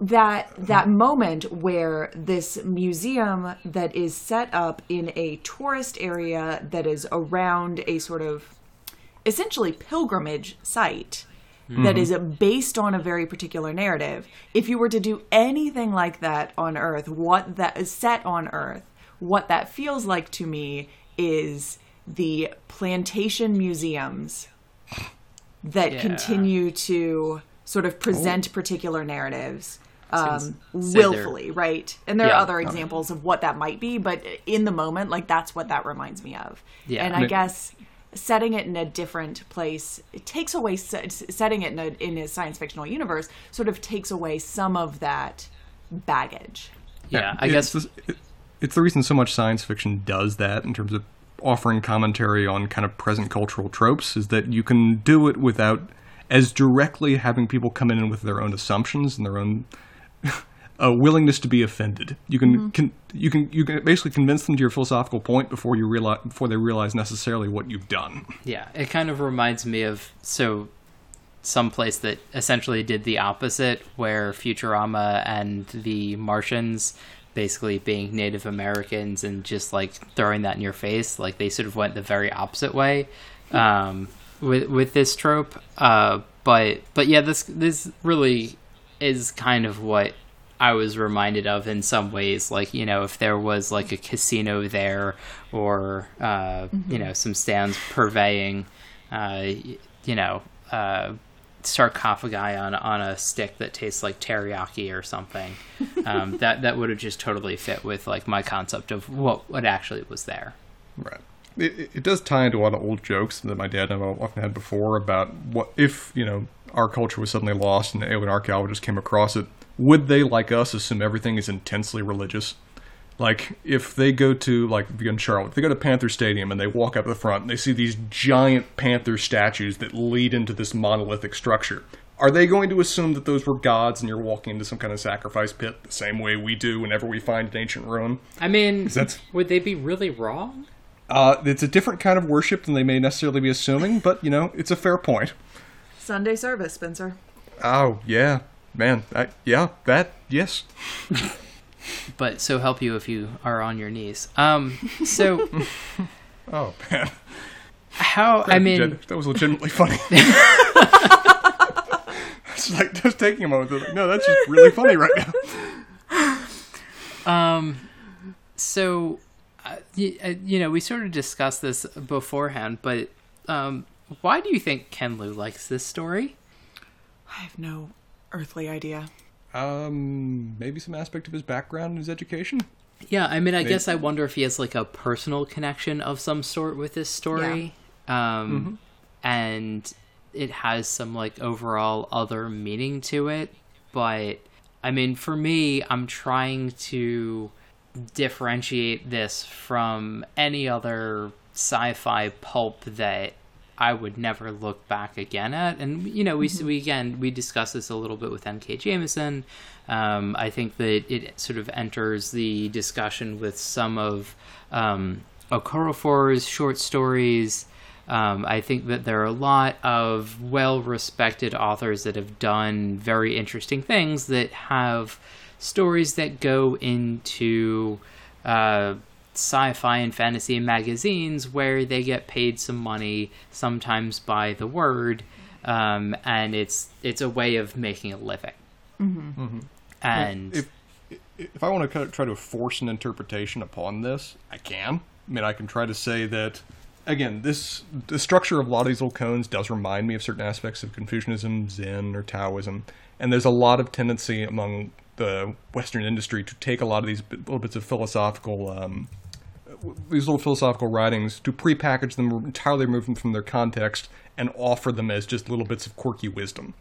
Speaker 2: that that moment where this museum that is set up in a tourist area that is around a sort of essentially pilgrimage site that is based on a very particular narrative. If you were to do anything like that on Earth, what that is set on Earth, what that feels like to me is the plantation museums that
Speaker 3: Yeah.
Speaker 2: continue to sort of present particular narratives um, willfully, right? And there
Speaker 3: Yeah.
Speaker 2: are other examples of what that might be, but in the moment, like that's what that reminds me of.
Speaker 3: Yeah.
Speaker 2: and I guess setting it in a different place it takes away setting it in a, in a science fictional universe sort of takes away some of that baggage.
Speaker 3: Yeah, I
Speaker 1: it's
Speaker 3: guess
Speaker 1: the- it's the reason so much science fiction does that in terms of offering commentary on kind of present cultural tropes is that you can do it without as directly having people come in with their own assumptions and their own a willingness to be offended. You can, can you can you can basically convince them to your philosophical point before you realize before they realize necessarily what you've done.
Speaker 3: Yeah, it kind of reminds me of so some place that essentially did the opposite, where Futurama and the Martians basically being Native Americans and just like throwing that in your face, like they sort of went the very opposite way um, with with this trope. Uh, but but yeah, this this really is kind of what I was reminded of in some ways. Like, you know, if there was like a casino there or, uh, you know, some stands purveying, uh, you know, uh, sarcophagi on, on a stick that tastes like teriyaki or something, um, that, that would have just totally fit with like my concept of what, what actually was there.
Speaker 1: Right. It, it- it does tie into a lot of old jokes that my dad and I often had before about what if you know our culture was suddenly lost and the alien archaeologists came across it. Would they, like us, assume everything is intensely religious? Like if they go to like if you're in Charlotte, if they go to Panther Stadium and they walk up the front and they see these giant panther statues that lead into this monolithic structure. Are they going to assume that those were gods and you're walking into some kind of sacrifice pit the same way we do whenever we find an ancient ruin?
Speaker 3: I mean,
Speaker 1: That's-
Speaker 3: would they be really wrong?
Speaker 1: Uh, it's a different kind of worship than they may necessarily be assuming, but you know, it's a fair point.
Speaker 2: Sunday service, Spencer.
Speaker 1: Oh yeah, man. I, yeah, that yes.
Speaker 3: But so help you if you are on your knees. Um, so
Speaker 1: Oh man,
Speaker 3: how, I mean,
Speaker 1: Legit- that was legitimately funny. it's like just taking a moment. like, no, that's just really funny right now.
Speaker 3: Um, so uh, y- uh, you know we sort of discussed this beforehand but um, why do you think ken liu likes this story
Speaker 2: I have no earthly idea.
Speaker 1: Um, maybe some aspect of his background and his education.
Speaker 3: yeah i mean i guess i wonder if he has like a personal connection of some sort with this story. Um, and it has some like overall other meaning to it. But i mean for me i'm trying to differentiate this from any other sci-fi pulp that I would never look back again at. And you know, we we again we discussed this a little bit with N.K. Jemisin. Um, I think that it sort of enters the discussion with some of um, short stories. Um, I think that there are a lot of well-respected authors that have done very interesting things that have stories that go into uh, sci-fi and fantasy magazines where they get paid some money, sometimes by the word, um, and it's it's a way of making a living. And
Speaker 1: If if I want to kind of try to force an interpretation upon this, I can. I mean, I can try to say that again, this the structure of a lot of these little koans does remind me of certain aspects of Confucianism, Zen, or Taoism, and there's a lot of tendency among the Western industry to take a lot of these little bits of philosophical, um, these little philosophical writings, to prepackage them, entirely remove them from their context, and offer them as just little bits of quirky wisdom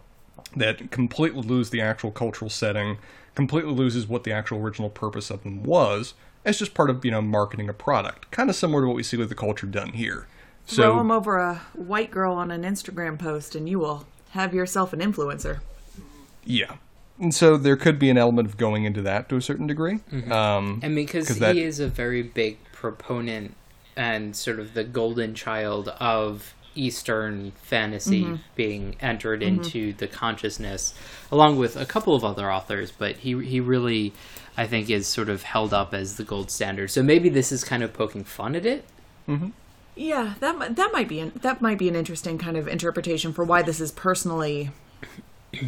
Speaker 1: that completely lose the actual cultural setting, completely loses what the actual original purpose of them was, as just part of you know marketing a product. Kind of similar to what we see with the culture done here. So
Speaker 2: Throw them over a white girl on an Instagram post, and you will have yourself an influencer.
Speaker 1: Yeah. And so there could be an element of going into that to a certain degree. Um,
Speaker 3: And because he
Speaker 1: that-
Speaker 3: is a very big proponent and sort of the golden child of Eastern fantasy
Speaker 2: Mm-hmm.
Speaker 3: being entered into the consciousness, along with a couple of other authors, but he he really, I think, is sort of held up as the gold standard. So maybe this is kind of poking fun at it.
Speaker 2: Yeah, that that might be an, that might be an interesting kind of interpretation for why this is personally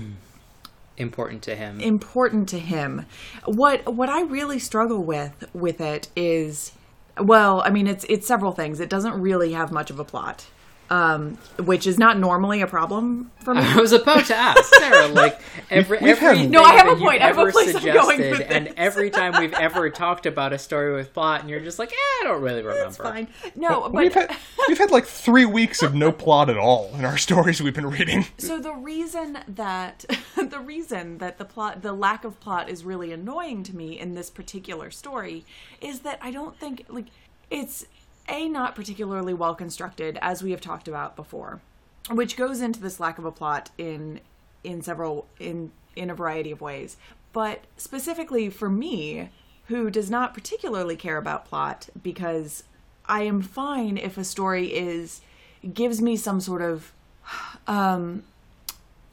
Speaker 3: Important to him.
Speaker 2: important to him. What what I really struggle with with it is well, I mean it's it's several things. It doesn't really have much of a plot. Um, which is not normally a problem for me.
Speaker 3: I was about to ask Sarah, like every
Speaker 1: We've had-
Speaker 3: every
Speaker 2: No, I have a point. I have a place I'm going with
Speaker 3: suggested, and every time we've ever talked about a story with plot, and you're just like, eh, I don't really remember.
Speaker 2: That's fine. No, but
Speaker 1: we've had we've had like three weeks of no plot at all in our stories we've been reading.
Speaker 2: So the reason that the reason that the plot the lack of plot is really annoying to me in this particular story is that I don't think like it's a not particularly well constructed as we have talked about before, which goes into this lack of a plot in in several in in a variety of ways. But specifically for me, who does not particularly care about plot because I am fine if a story is gives me some sort of um,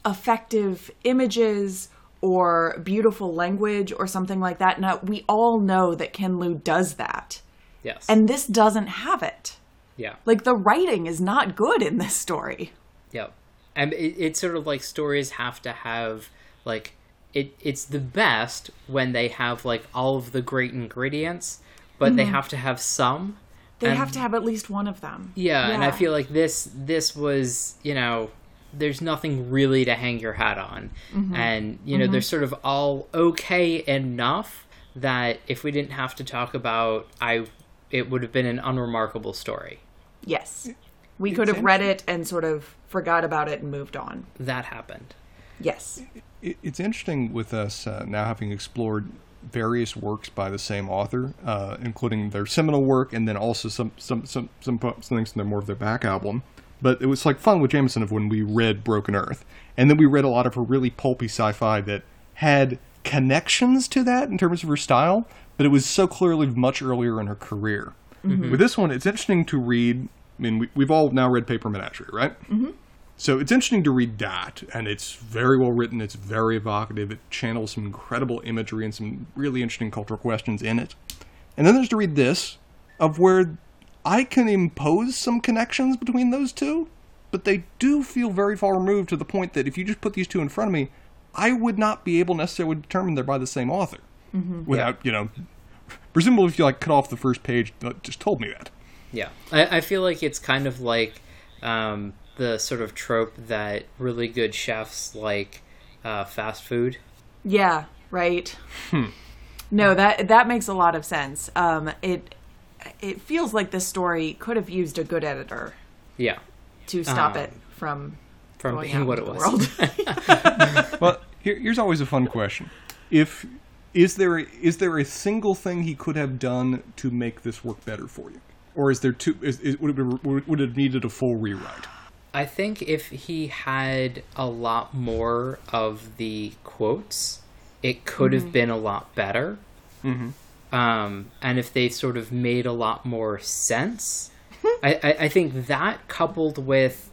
Speaker 2: effective images or beautiful language or something like that. Now, we all know that Ken Liu does that.
Speaker 3: Yes.
Speaker 2: And this doesn't have it.
Speaker 3: yeah.
Speaker 2: Like, the writing is not good in this story.
Speaker 3: Yep. And it, it's sort of like stories have to have like it. It's the best when they have like all of the great ingredients, but they mm-hmm. have to have some.
Speaker 2: They
Speaker 3: And-
Speaker 2: have to have at least one of them.
Speaker 3: Yeah, and I feel like this this was you know there's nothing really to hang your hat on, mm-hmm. and you know mm-hmm. they're sort of all okay enough that if we didn't have to talk about I it would have been an unremarkable story.
Speaker 2: Yes. We could have read it and sort of forgot about it and moved on.
Speaker 3: That happened.
Speaker 2: Yes.
Speaker 1: It's interesting with us uh, now having explored various works by the same author, uh, including their seminal work and then also some some some some, po- some things from their more of their back album. But it was like fun with Jemisin of when we read Broken Earth, and then we read a lot of her really pulpy sci-fi that had connections to that in terms of her style, but it was so clearly much earlier in her career. Mm-hmm. With this one, it's interesting to read. I mean, we, we've all now read Paper Menagerie, right? Mm-hmm. So it's interesting to read that, and it's very well written. It's very evocative. It channels some incredible imagery and some really interesting cultural questions in it. And then there's to read this, of where I can impose some connections between those two, but they do feel very far removed to the point that if you just put these two in front of me, I would not be able necessarily to determine they're by the same author. Without, you know, presumably if you like cut off the first page, that just told me that.
Speaker 3: Yeah, I, I feel like it's kind of like um, the sort of trope that really good chefs like uh, fast food.
Speaker 2: Yeah, right. No, that that makes a lot of sense. Um, it it feels like this story could have used a good editor
Speaker 3: Yeah,
Speaker 2: to stop
Speaker 3: Um,
Speaker 2: it from
Speaker 3: from being what it was.
Speaker 2: world.
Speaker 1: Well, here, here's always a fun question: If is there a, is there a single thing he could have done to make this work better for you, or is there two? Is, is, would, it, be- would would it have needed a full rewrite?
Speaker 3: I think if he had a lot more of the quotes, it could have been a lot better. Um, and if they sort of made a lot more sense, I, I, I think that coupled with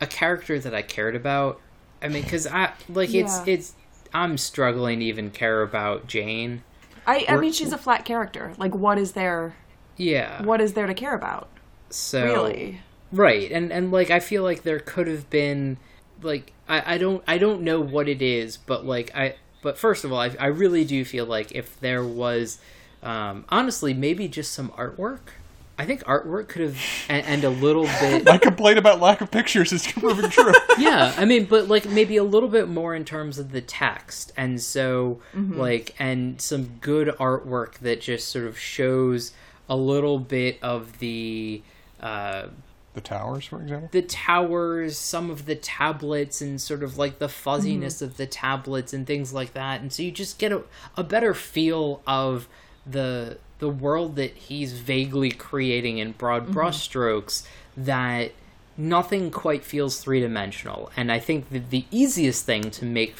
Speaker 3: a character that I cared about. I mean, because I like it's it's I'm struggling to even care about Jane.
Speaker 2: I, I mean, she's a flat character. Like, what is there?
Speaker 3: Yeah.
Speaker 2: What is there to care about?
Speaker 3: So
Speaker 2: Really?
Speaker 3: Right, and and like I feel like there could have been like I, I don't I don't know what it is, but like I but first of all I I really do feel like if there was um honestly maybe just some artwork I think artwork could have and, and a little bit
Speaker 1: My complaint about lack of pictures is proving true.
Speaker 3: yeah i mean but like maybe a little bit more in terms of the text and so like and some good artwork that just sort of shows a little bit of the uh
Speaker 1: the towers, for example.
Speaker 3: the towers some of the tablets and sort of like the fuzziness of the tablets and things like that and so you just get a, a better feel of the the world that he's vaguely creating in broad brushstrokes that nothing quite feels three dimensional. And I think that the easiest thing to make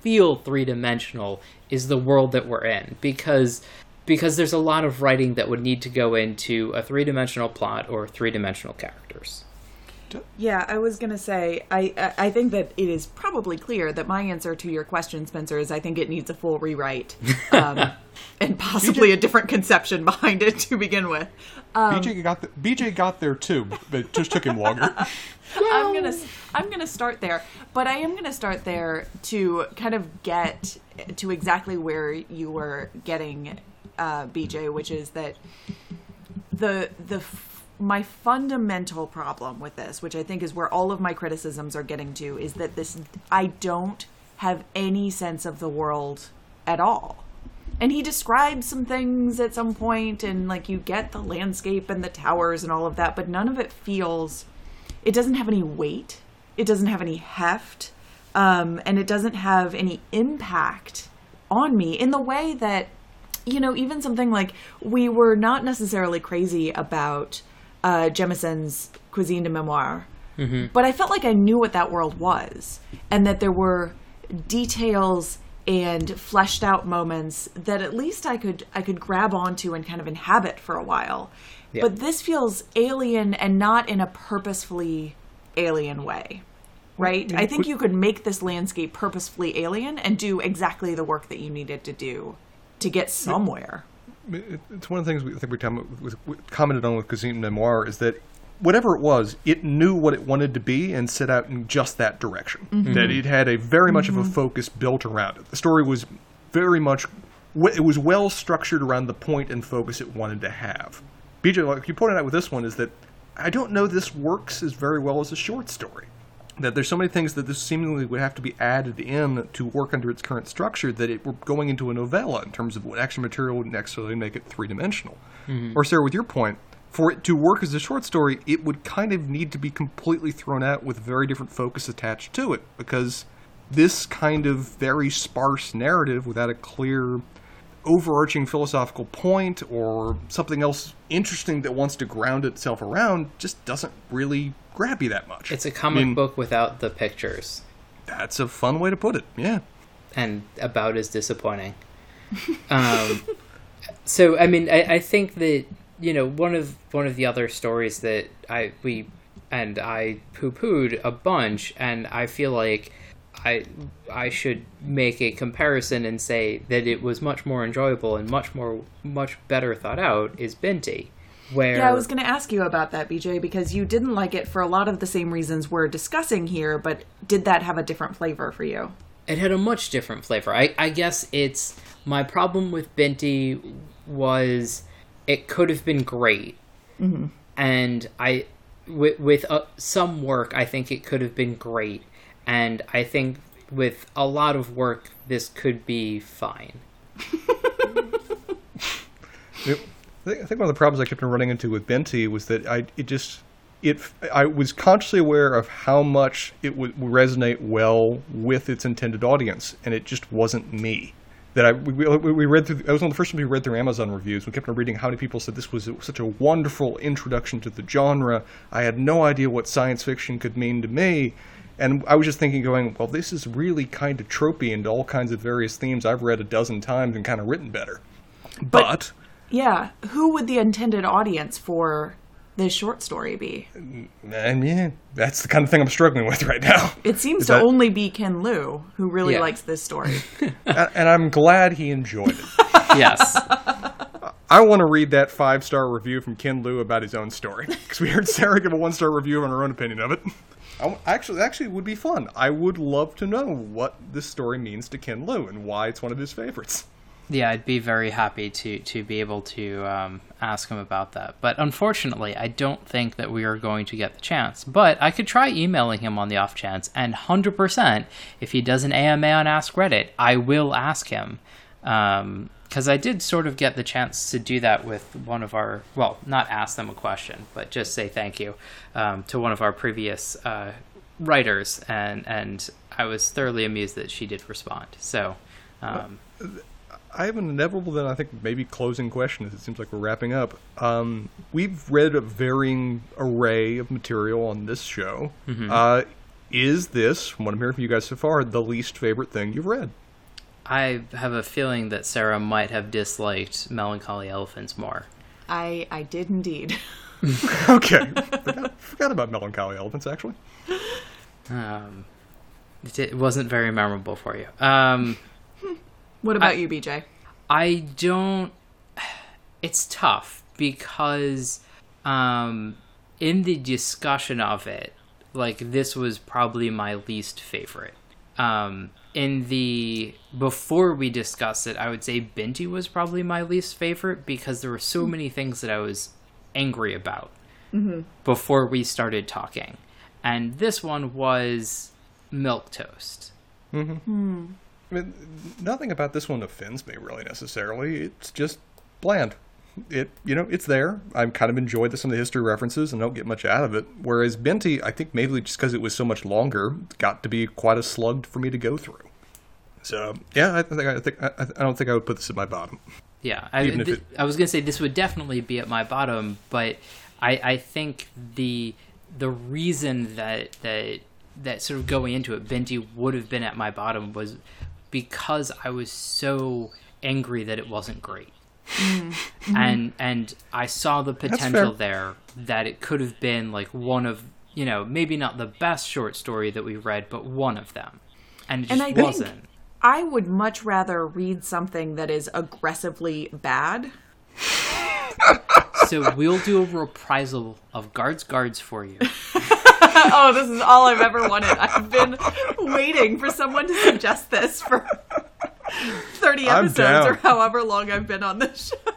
Speaker 3: feel three dimensional is the world that we're in because because there's a lot of writing that would need to go into a three dimensional plot or three dimensional characters.
Speaker 2: Yeah, I was gonna say I I I think that it is probably clear that my answer to your question, Spencer, is I think it needs a full rewrite, um, and possibly a different conception behind it to begin with.
Speaker 1: BJ got the, BJ got there too, but it just took him longer.
Speaker 2: I'm gonna I'm gonna start there, but I am gonna start there to kind of get to exactly where you were getting, uh, BJ, which is that the the f- my fundamental problem with this, which I think is where all of my criticisms are getting to, is that this I don't have any sense of the world at all. And he describes some things at some point, and like you get the landscape and the towers and all of that, but none of it feels it doesn't have any weight. It doesn't have any heft. Um, and it doesn't have any impact on me in the way that you know even something like we were not necessarily crazy about uh, Jemisin's Cuisine des Mémoires but i felt like i knew what that world was and that there were details and fleshed out moments that at least i could i could grab onto and kind of inhabit for a while but this feels alien and not in a purposefully alien way. Right? I think you could make this landscape purposefully alien and do exactly the work that you needed to do to get somewhere.
Speaker 1: It's one of the things we I think we, we commented on with Cuisine Memoir is that whatever it was, it knew what it wanted to be and set out in just that direction. Mm-hmm. That it had a very much of a mm-hmm. focus built around it. The story was very much it was well structured around the point and focus it wanted to have. BJ, like you pointed out with this one, is that I don't know this works as very well as a short story. That there's so many things that this seemingly would have to be added in to work under its current structure that it were going into a novella in terms of what action material wouldn't necessarily make it three dimensional. Mm-hmm. Or Sarah, with your point, for it to work as a short story, it would kind of need to be completely thrown out with a very different focus attached to it because this kind of very sparse narrative without a clear overarching philosophical point or something else interesting that wants to ground itself around just doesn't really grab you that much.
Speaker 3: It's a comic
Speaker 1: I mean,
Speaker 3: book without the pictures,
Speaker 1: That's a fun way to put it. Yeah.
Speaker 3: and about as disappointing. um, so I mean, I, I think that you know one of one of the other stories that I we and I poo pooed a bunch, and I feel like I I should make a comparison and say that it was much more enjoyable and much more much better thought out is Binti, where
Speaker 2: Yeah, I was going to ask you about that, BJ, because you didn't like it for a lot of the same reasons we're discussing here, but did that have a different flavor for you?
Speaker 3: it had a much different flavor. I, I guess it's my problem with Binti was it could have been great, and I with with uh, some work I think it could have been great, and I think with a lot of work this could be fine.
Speaker 1: Yep. I think, one of the problems I kept running into with Binti was that I it just it I was consciously aware of how much it would resonate well with its intended audience, and it just wasn't me. That I we, we read through. I was one of the first ones we read through Amazon reviews. We kept on reading how many people said this was such a wonderful introduction to the genre. I had no idea what science fiction could mean to me. And I was just thinking, going, well, this is really kind of tropey into all kinds of various themes I've read a dozen times and kind of written better. but
Speaker 2: Yeah, who would the intended audience for this short story be?
Speaker 1: And yeah, that's the kind of thing I'm struggling with right now.
Speaker 2: It seems
Speaker 1: Is
Speaker 2: to
Speaker 1: that-
Speaker 2: only be Ken Liu who really
Speaker 3: Yeah.
Speaker 2: likes this story.
Speaker 1: and, and I'm glad he enjoyed it.
Speaker 3: Yes,
Speaker 1: I want to read that five star review from Ken Liu about his own story because we heard Sarah give a one star review on her own opinion of it. I, actually, actually, it would be fun. I would love to know what this story means to Ken Liu and why it's one of his favorites.
Speaker 3: Yeah, I'd be very happy to to be able to um, ask him about that. But unfortunately, I don't think that we are going to get the chance. But I could try emailing him on the off chance, and hundred percent, if he does an AMA on Ask Reddit, I will ask him. Because I did sort of get the chance to do that with one of our, well, not ask them a question, but just say thank you um, to one of our previous uh, writers, and and I was thoroughly amused that she did respond. So. Um,
Speaker 1: I have an inevitable, then I think maybe closing question, as it seems like we're wrapping up. Um, we've read a varying array of material on this show. Uh, is this, from what I'm hearing from you guys so far, the least favorite thing you've read?
Speaker 3: I have a feeling that Sarah might have disliked Melancholy Elephants more.
Speaker 2: I I did indeed.
Speaker 1: okay. forgot, forgot about Melancholy Elephants, actually.
Speaker 3: Um, it, it wasn't very memorable for you. Um,
Speaker 2: What about
Speaker 3: I-
Speaker 2: you, BJ?
Speaker 3: I don't. It's tough because um, in the discussion of it, like this was probably my least favorite. Um, in the before we discussed it, I would say Binti was probably my least favorite because there were so many things that I was angry about before we started talking, and this one was milquetoast.
Speaker 1: I mean, nothing about this one offends me really necessarily. It's just bland. It you know it's there. I'm kind of enjoyed the, some of the history references and don't get much out of it. Whereas Binti, I think maybe just because it was so much longer, got to be quite a slug for me to go through. So yeah, I think I think I, I don't think I would put this at my bottom.
Speaker 3: Yeah, I, th-
Speaker 1: it-
Speaker 3: I was gonna say this would definitely be at my bottom, but I, I think the the reason that that that sort of going into it, Binti would have been at my bottom was because I was so angry that it wasn't great, mm-hmm. Mm-hmm. and and I saw the potential there that it could have been like one of you know maybe not the best short story that we read, but one of them, and it just
Speaker 2: And I think-
Speaker 3: wasn't.
Speaker 2: I would much rather read something that is aggressively bad.
Speaker 3: So we'll do a reprisal of Guards Guards for you.
Speaker 2: oh, this is all I've ever wanted. I've been waiting for someone to suggest this for 30 episodes or however long I've been on this show.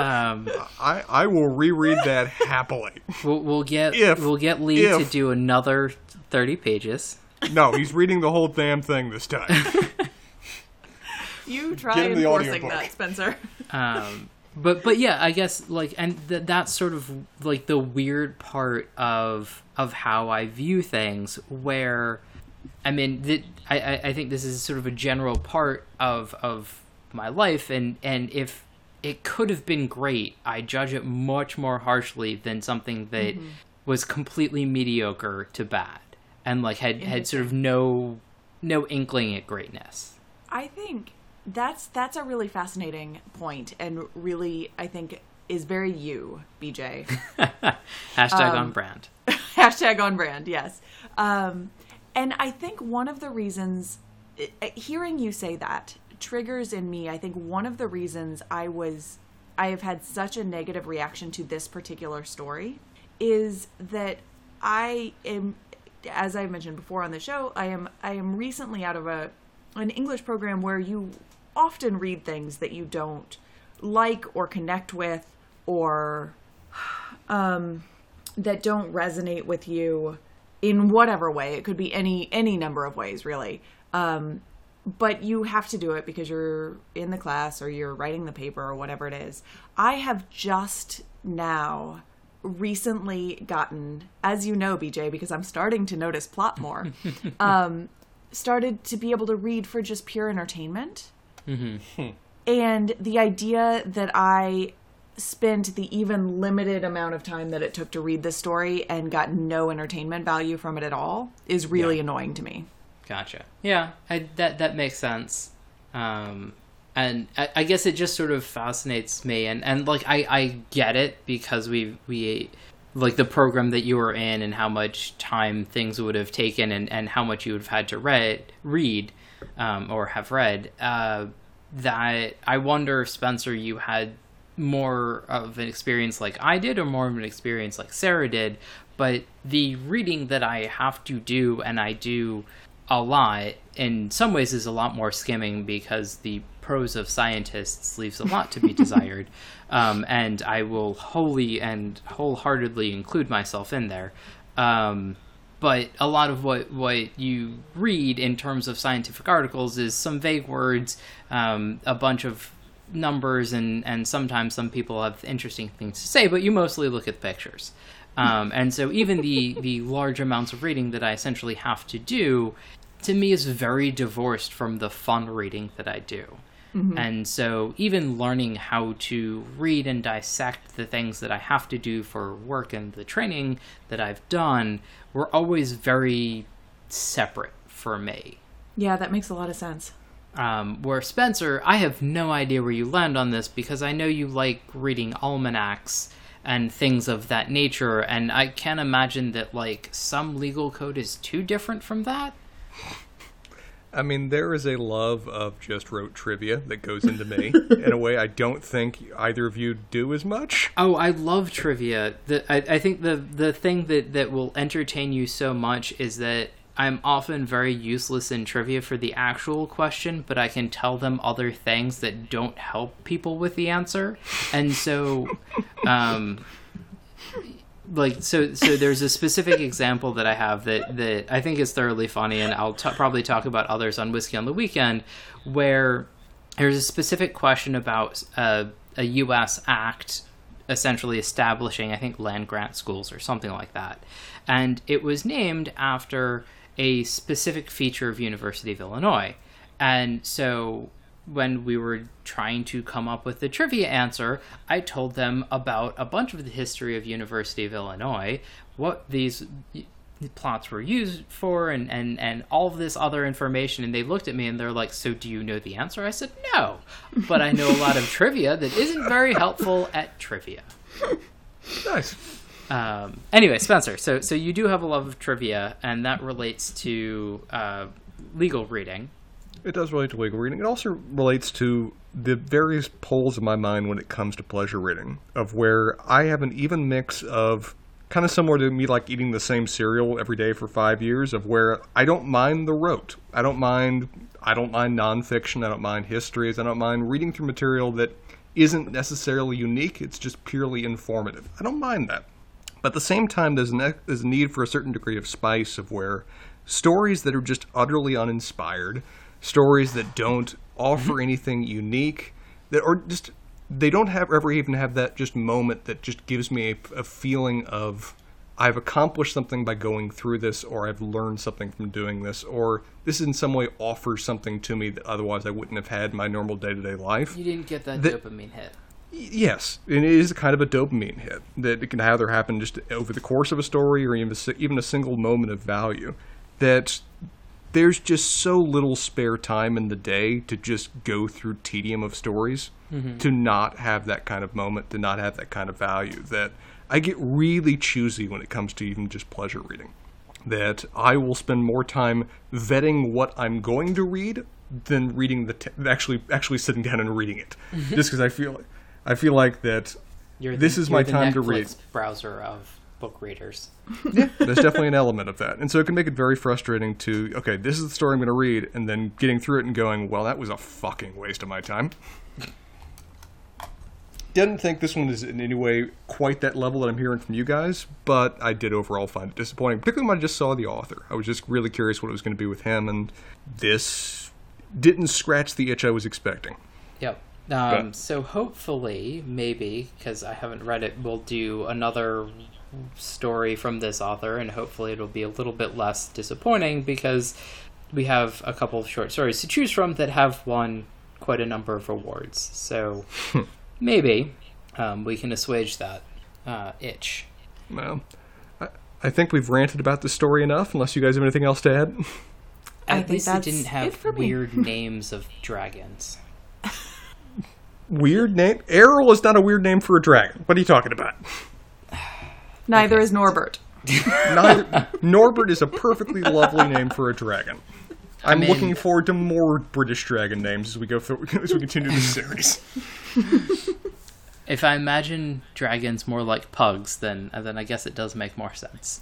Speaker 3: Um,
Speaker 1: I I will reread that happily.
Speaker 3: we'll, we'll get
Speaker 1: If-
Speaker 3: we'll get Lee to do another thirty pages.
Speaker 1: No, he's reading the whole damn thing this time.
Speaker 2: You try
Speaker 1: Get him the
Speaker 2: enforcing that, Spencer.
Speaker 3: Um, but but yeah, I guess like and th- that's sort of like the weird part of of how I view things. Where I mean, th- I I I think this is sort of a general part of of my life, and and if it could have been great, I judge it much more harshly than something that mm-hmm. was completely mediocre to bad, and like had had sort of no no inkling at greatness.
Speaker 2: I think that's that's a really fascinating point and really I think is very you, BJ.
Speaker 3: Hashtag on brand.
Speaker 2: Hashtag on brand, yes. Um, and I think one of the reasons, uh, hearing you say that triggers in me, I think one of the reasons I was, I have had such a negative reaction to this particular story is that I am, as I mentioned before on the show, I am, I am recently out of a, an English program where you often read things that you don't like or connect with or that don't resonate with you in whatever way. It could be any any number of ways really. Um, but you have to do it because you're in the class or you're writing the paper or whatever it is. I have just now recently gotten as you know bj because i'm starting to notice plot more um, started to be able to read for just pure entertainment and the idea that I spent the even limited amount of time that it took to read this story and got no entertainment value from it at all is really annoying to me.
Speaker 3: Gotcha. Yeah, I, that that makes sense. Um, and I, I guess it just sort of fascinates me, and, and like I, I get it because we we like the program that you were in and how much time things would have taken and, and how much you would have had to read read um, or have read. Uh, that I wonder, if, Spencer, you had more of an experience like I did, or more of an experience like Sarah did. But the reading that I have to do, and I do a lot, in some ways, is a lot more skimming because the prose of scientists leaves a lot to be desired, um, and I will wholly and wholeheartedly include myself in there. Um, but a lot of what, what you read in terms of scientific articles is some vague words, um, a bunch of numbers, and, and sometimes some people have interesting things to say, but you mostly look at the pictures. Um, and so even the, the large amounts of reading that I essentially have to do, to me, is very divorced from the fun reading that I do. And so, even learning how to read and dissect the things that I have to do for work and the training that I've done were always very separate for me.
Speaker 2: Yeah, that makes a lot of sense.
Speaker 3: Um, where Spencer, I have no idea where you land on this because I know you like reading almanacs and things of that nature, and I can't imagine that like some legal code is too different from that.
Speaker 1: I mean, there is a love of just rote trivia that goes into me in a way I don't think either of you do as much.
Speaker 3: Oh, I love trivia. The, I, I think the the thing that, that will entertain you so much is that I'm often very useless in trivia for the actual question, but I can tell them other things that don't help people with the answer. And so, um, like so so there's a specific example that I have that that I think is thoroughly funny, and I'll t- probably talk about others on Whiskey on the Weekend, where there's a specific question about uh, a U.S. act essentially establishing, I think, land grant schools or something like that, and it was named after a specific feature of University of Illinois, and so when we were trying to come up with the trivia answer, I told them about a bunch of the history of University of Illinois, what these plots were used for, and, and, and all of this other information. And they looked at me and they're like, So do you know the answer? I said, No, but I know a lot of trivia that isn't very helpful at trivia.
Speaker 1: Nice.
Speaker 3: Um, anyway, Spencer, so, so you do have a love of trivia, and that relates to uh, legal reading.
Speaker 1: It does relate to legal reading. It also relates to the various poles of my mind when it comes to pleasure reading, of where I have an even mix of kind of similar to me like eating the same cereal every day for five years, of where I don't mind the rote. I don't mind I don't mind nonfiction, I don't mind histories, I don't mind reading through material that isn't necessarily unique, it's just purely informative. I don't mind that. But at the same time, there's, an, there's a need for a certain degree of spice of where stories that are just utterly uninspired, stories that don't offer mm-hmm. anything unique, that or just they don't have ever even have that just moment that just gives me a, a feeling of I've accomplished something by going through this, or I've learned something from doing this, or this in some way offers something to me that otherwise I wouldn't have had in my normal day to day life.
Speaker 3: You didn't get that
Speaker 1: The-
Speaker 3: dopamine hit.
Speaker 1: Yes, and it is kind of a dopamine hit that it can either happen just over the course of a story or even a, even a single moment of value. That there's just so little spare time in the day to just go through tedium of stories mm-hmm. to not have that kind of moment, to not have that kind of value. That I get really choosy when it comes to even just pleasure reading. That I will spend more time vetting what I'm going to read than reading the te- actually actually sitting down and reading it, mm-hmm. just because I feel I feel like that
Speaker 3: You're the,
Speaker 1: this is my time to read.
Speaker 3: browser of book readers.
Speaker 1: Yeah, there's definitely an element of that, and so it can make it very frustrating to okay, this is the story I'm going to read, and then getting through it and going, well, that was a fucking waste of my time. Didn't think this one is in any way quite that level that I'm hearing from you guys, but I did overall find it disappointing. Particularly when I just saw the author, I was just really curious what it was going to be with him, and this didn't scratch the itch I was expecting.
Speaker 3: Yep. Um, so hopefully, maybe because I haven't read it, we'll do another story from this author, and hopefully it'll be a little bit less disappointing because we have a couple of short stories to choose from that have won quite a number of awards. So maybe um, we can assuage that uh, itch.
Speaker 1: Well, I, I think we've ranted about this story enough. Unless you guys have anything else to add.
Speaker 2: I
Speaker 3: At
Speaker 2: think
Speaker 3: least it didn't have
Speaker 2: for me.
Speaker 3: weird names of dragons.
Speaker 1: Weird name. Errol is not a weird name for a dragon. What are you talking about?
Speaker 2: Neither is Norbert.
Speaker 1: Neither, Norbert is a perfectly lovely name for a dragon. I'm
Speaker 3: mean-
Speaker 1: looking forward to more British dragon names as we go through as we continue this series.
Speaker 3: If I imagine dragons more like pugs, then then I guess it does make more sense.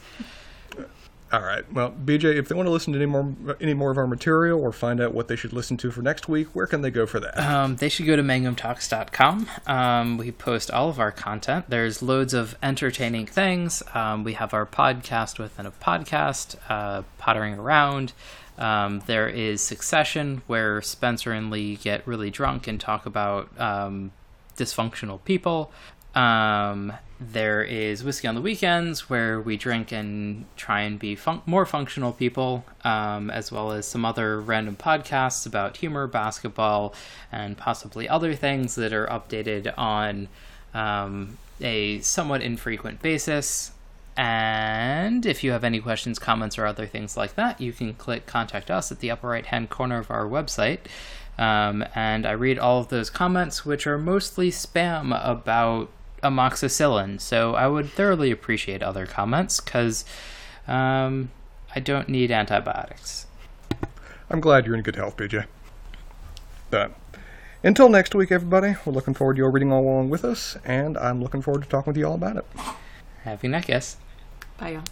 Speaker 1: All right. Well, BJ, if they want to listen to any more any more of our material or find out what they should listen to for next week, where can they go for that?
Speaker 3: Um, they should go to mangumtalks.com. Um, we post all of our content. There's loads of entertaining things. Um, we have our podcast within a podcast, uh, Pottering Around. Um, there is Succession, where Spencer and Lee get really drunk and talk about um, dysfunctional people. Um, there is Whiskey on the Weekends, where we drink and try and be fun- more functional people, um, as well as some other random podcasts about humor, basketball, and possibly other things that are updated on um, a somewhat infrequent basis. And if you have any questions, comments, or other things like that, you can click contact us at the upper right hand corner of our website. Um, and I read all of those comments, which are mostly spam about amoxicillin. So I would thoroughly appreciate other comments because um, I don't need antibiotics.
Speaker 1: I'm glad you're in good health, BJ. But until next week, everybody, we're looking forward to you all reading along with us, and I'm looking forward to talking with you all about it.
Speaker 3: Happy night, guys.
Speaker 2: Bye, y'all.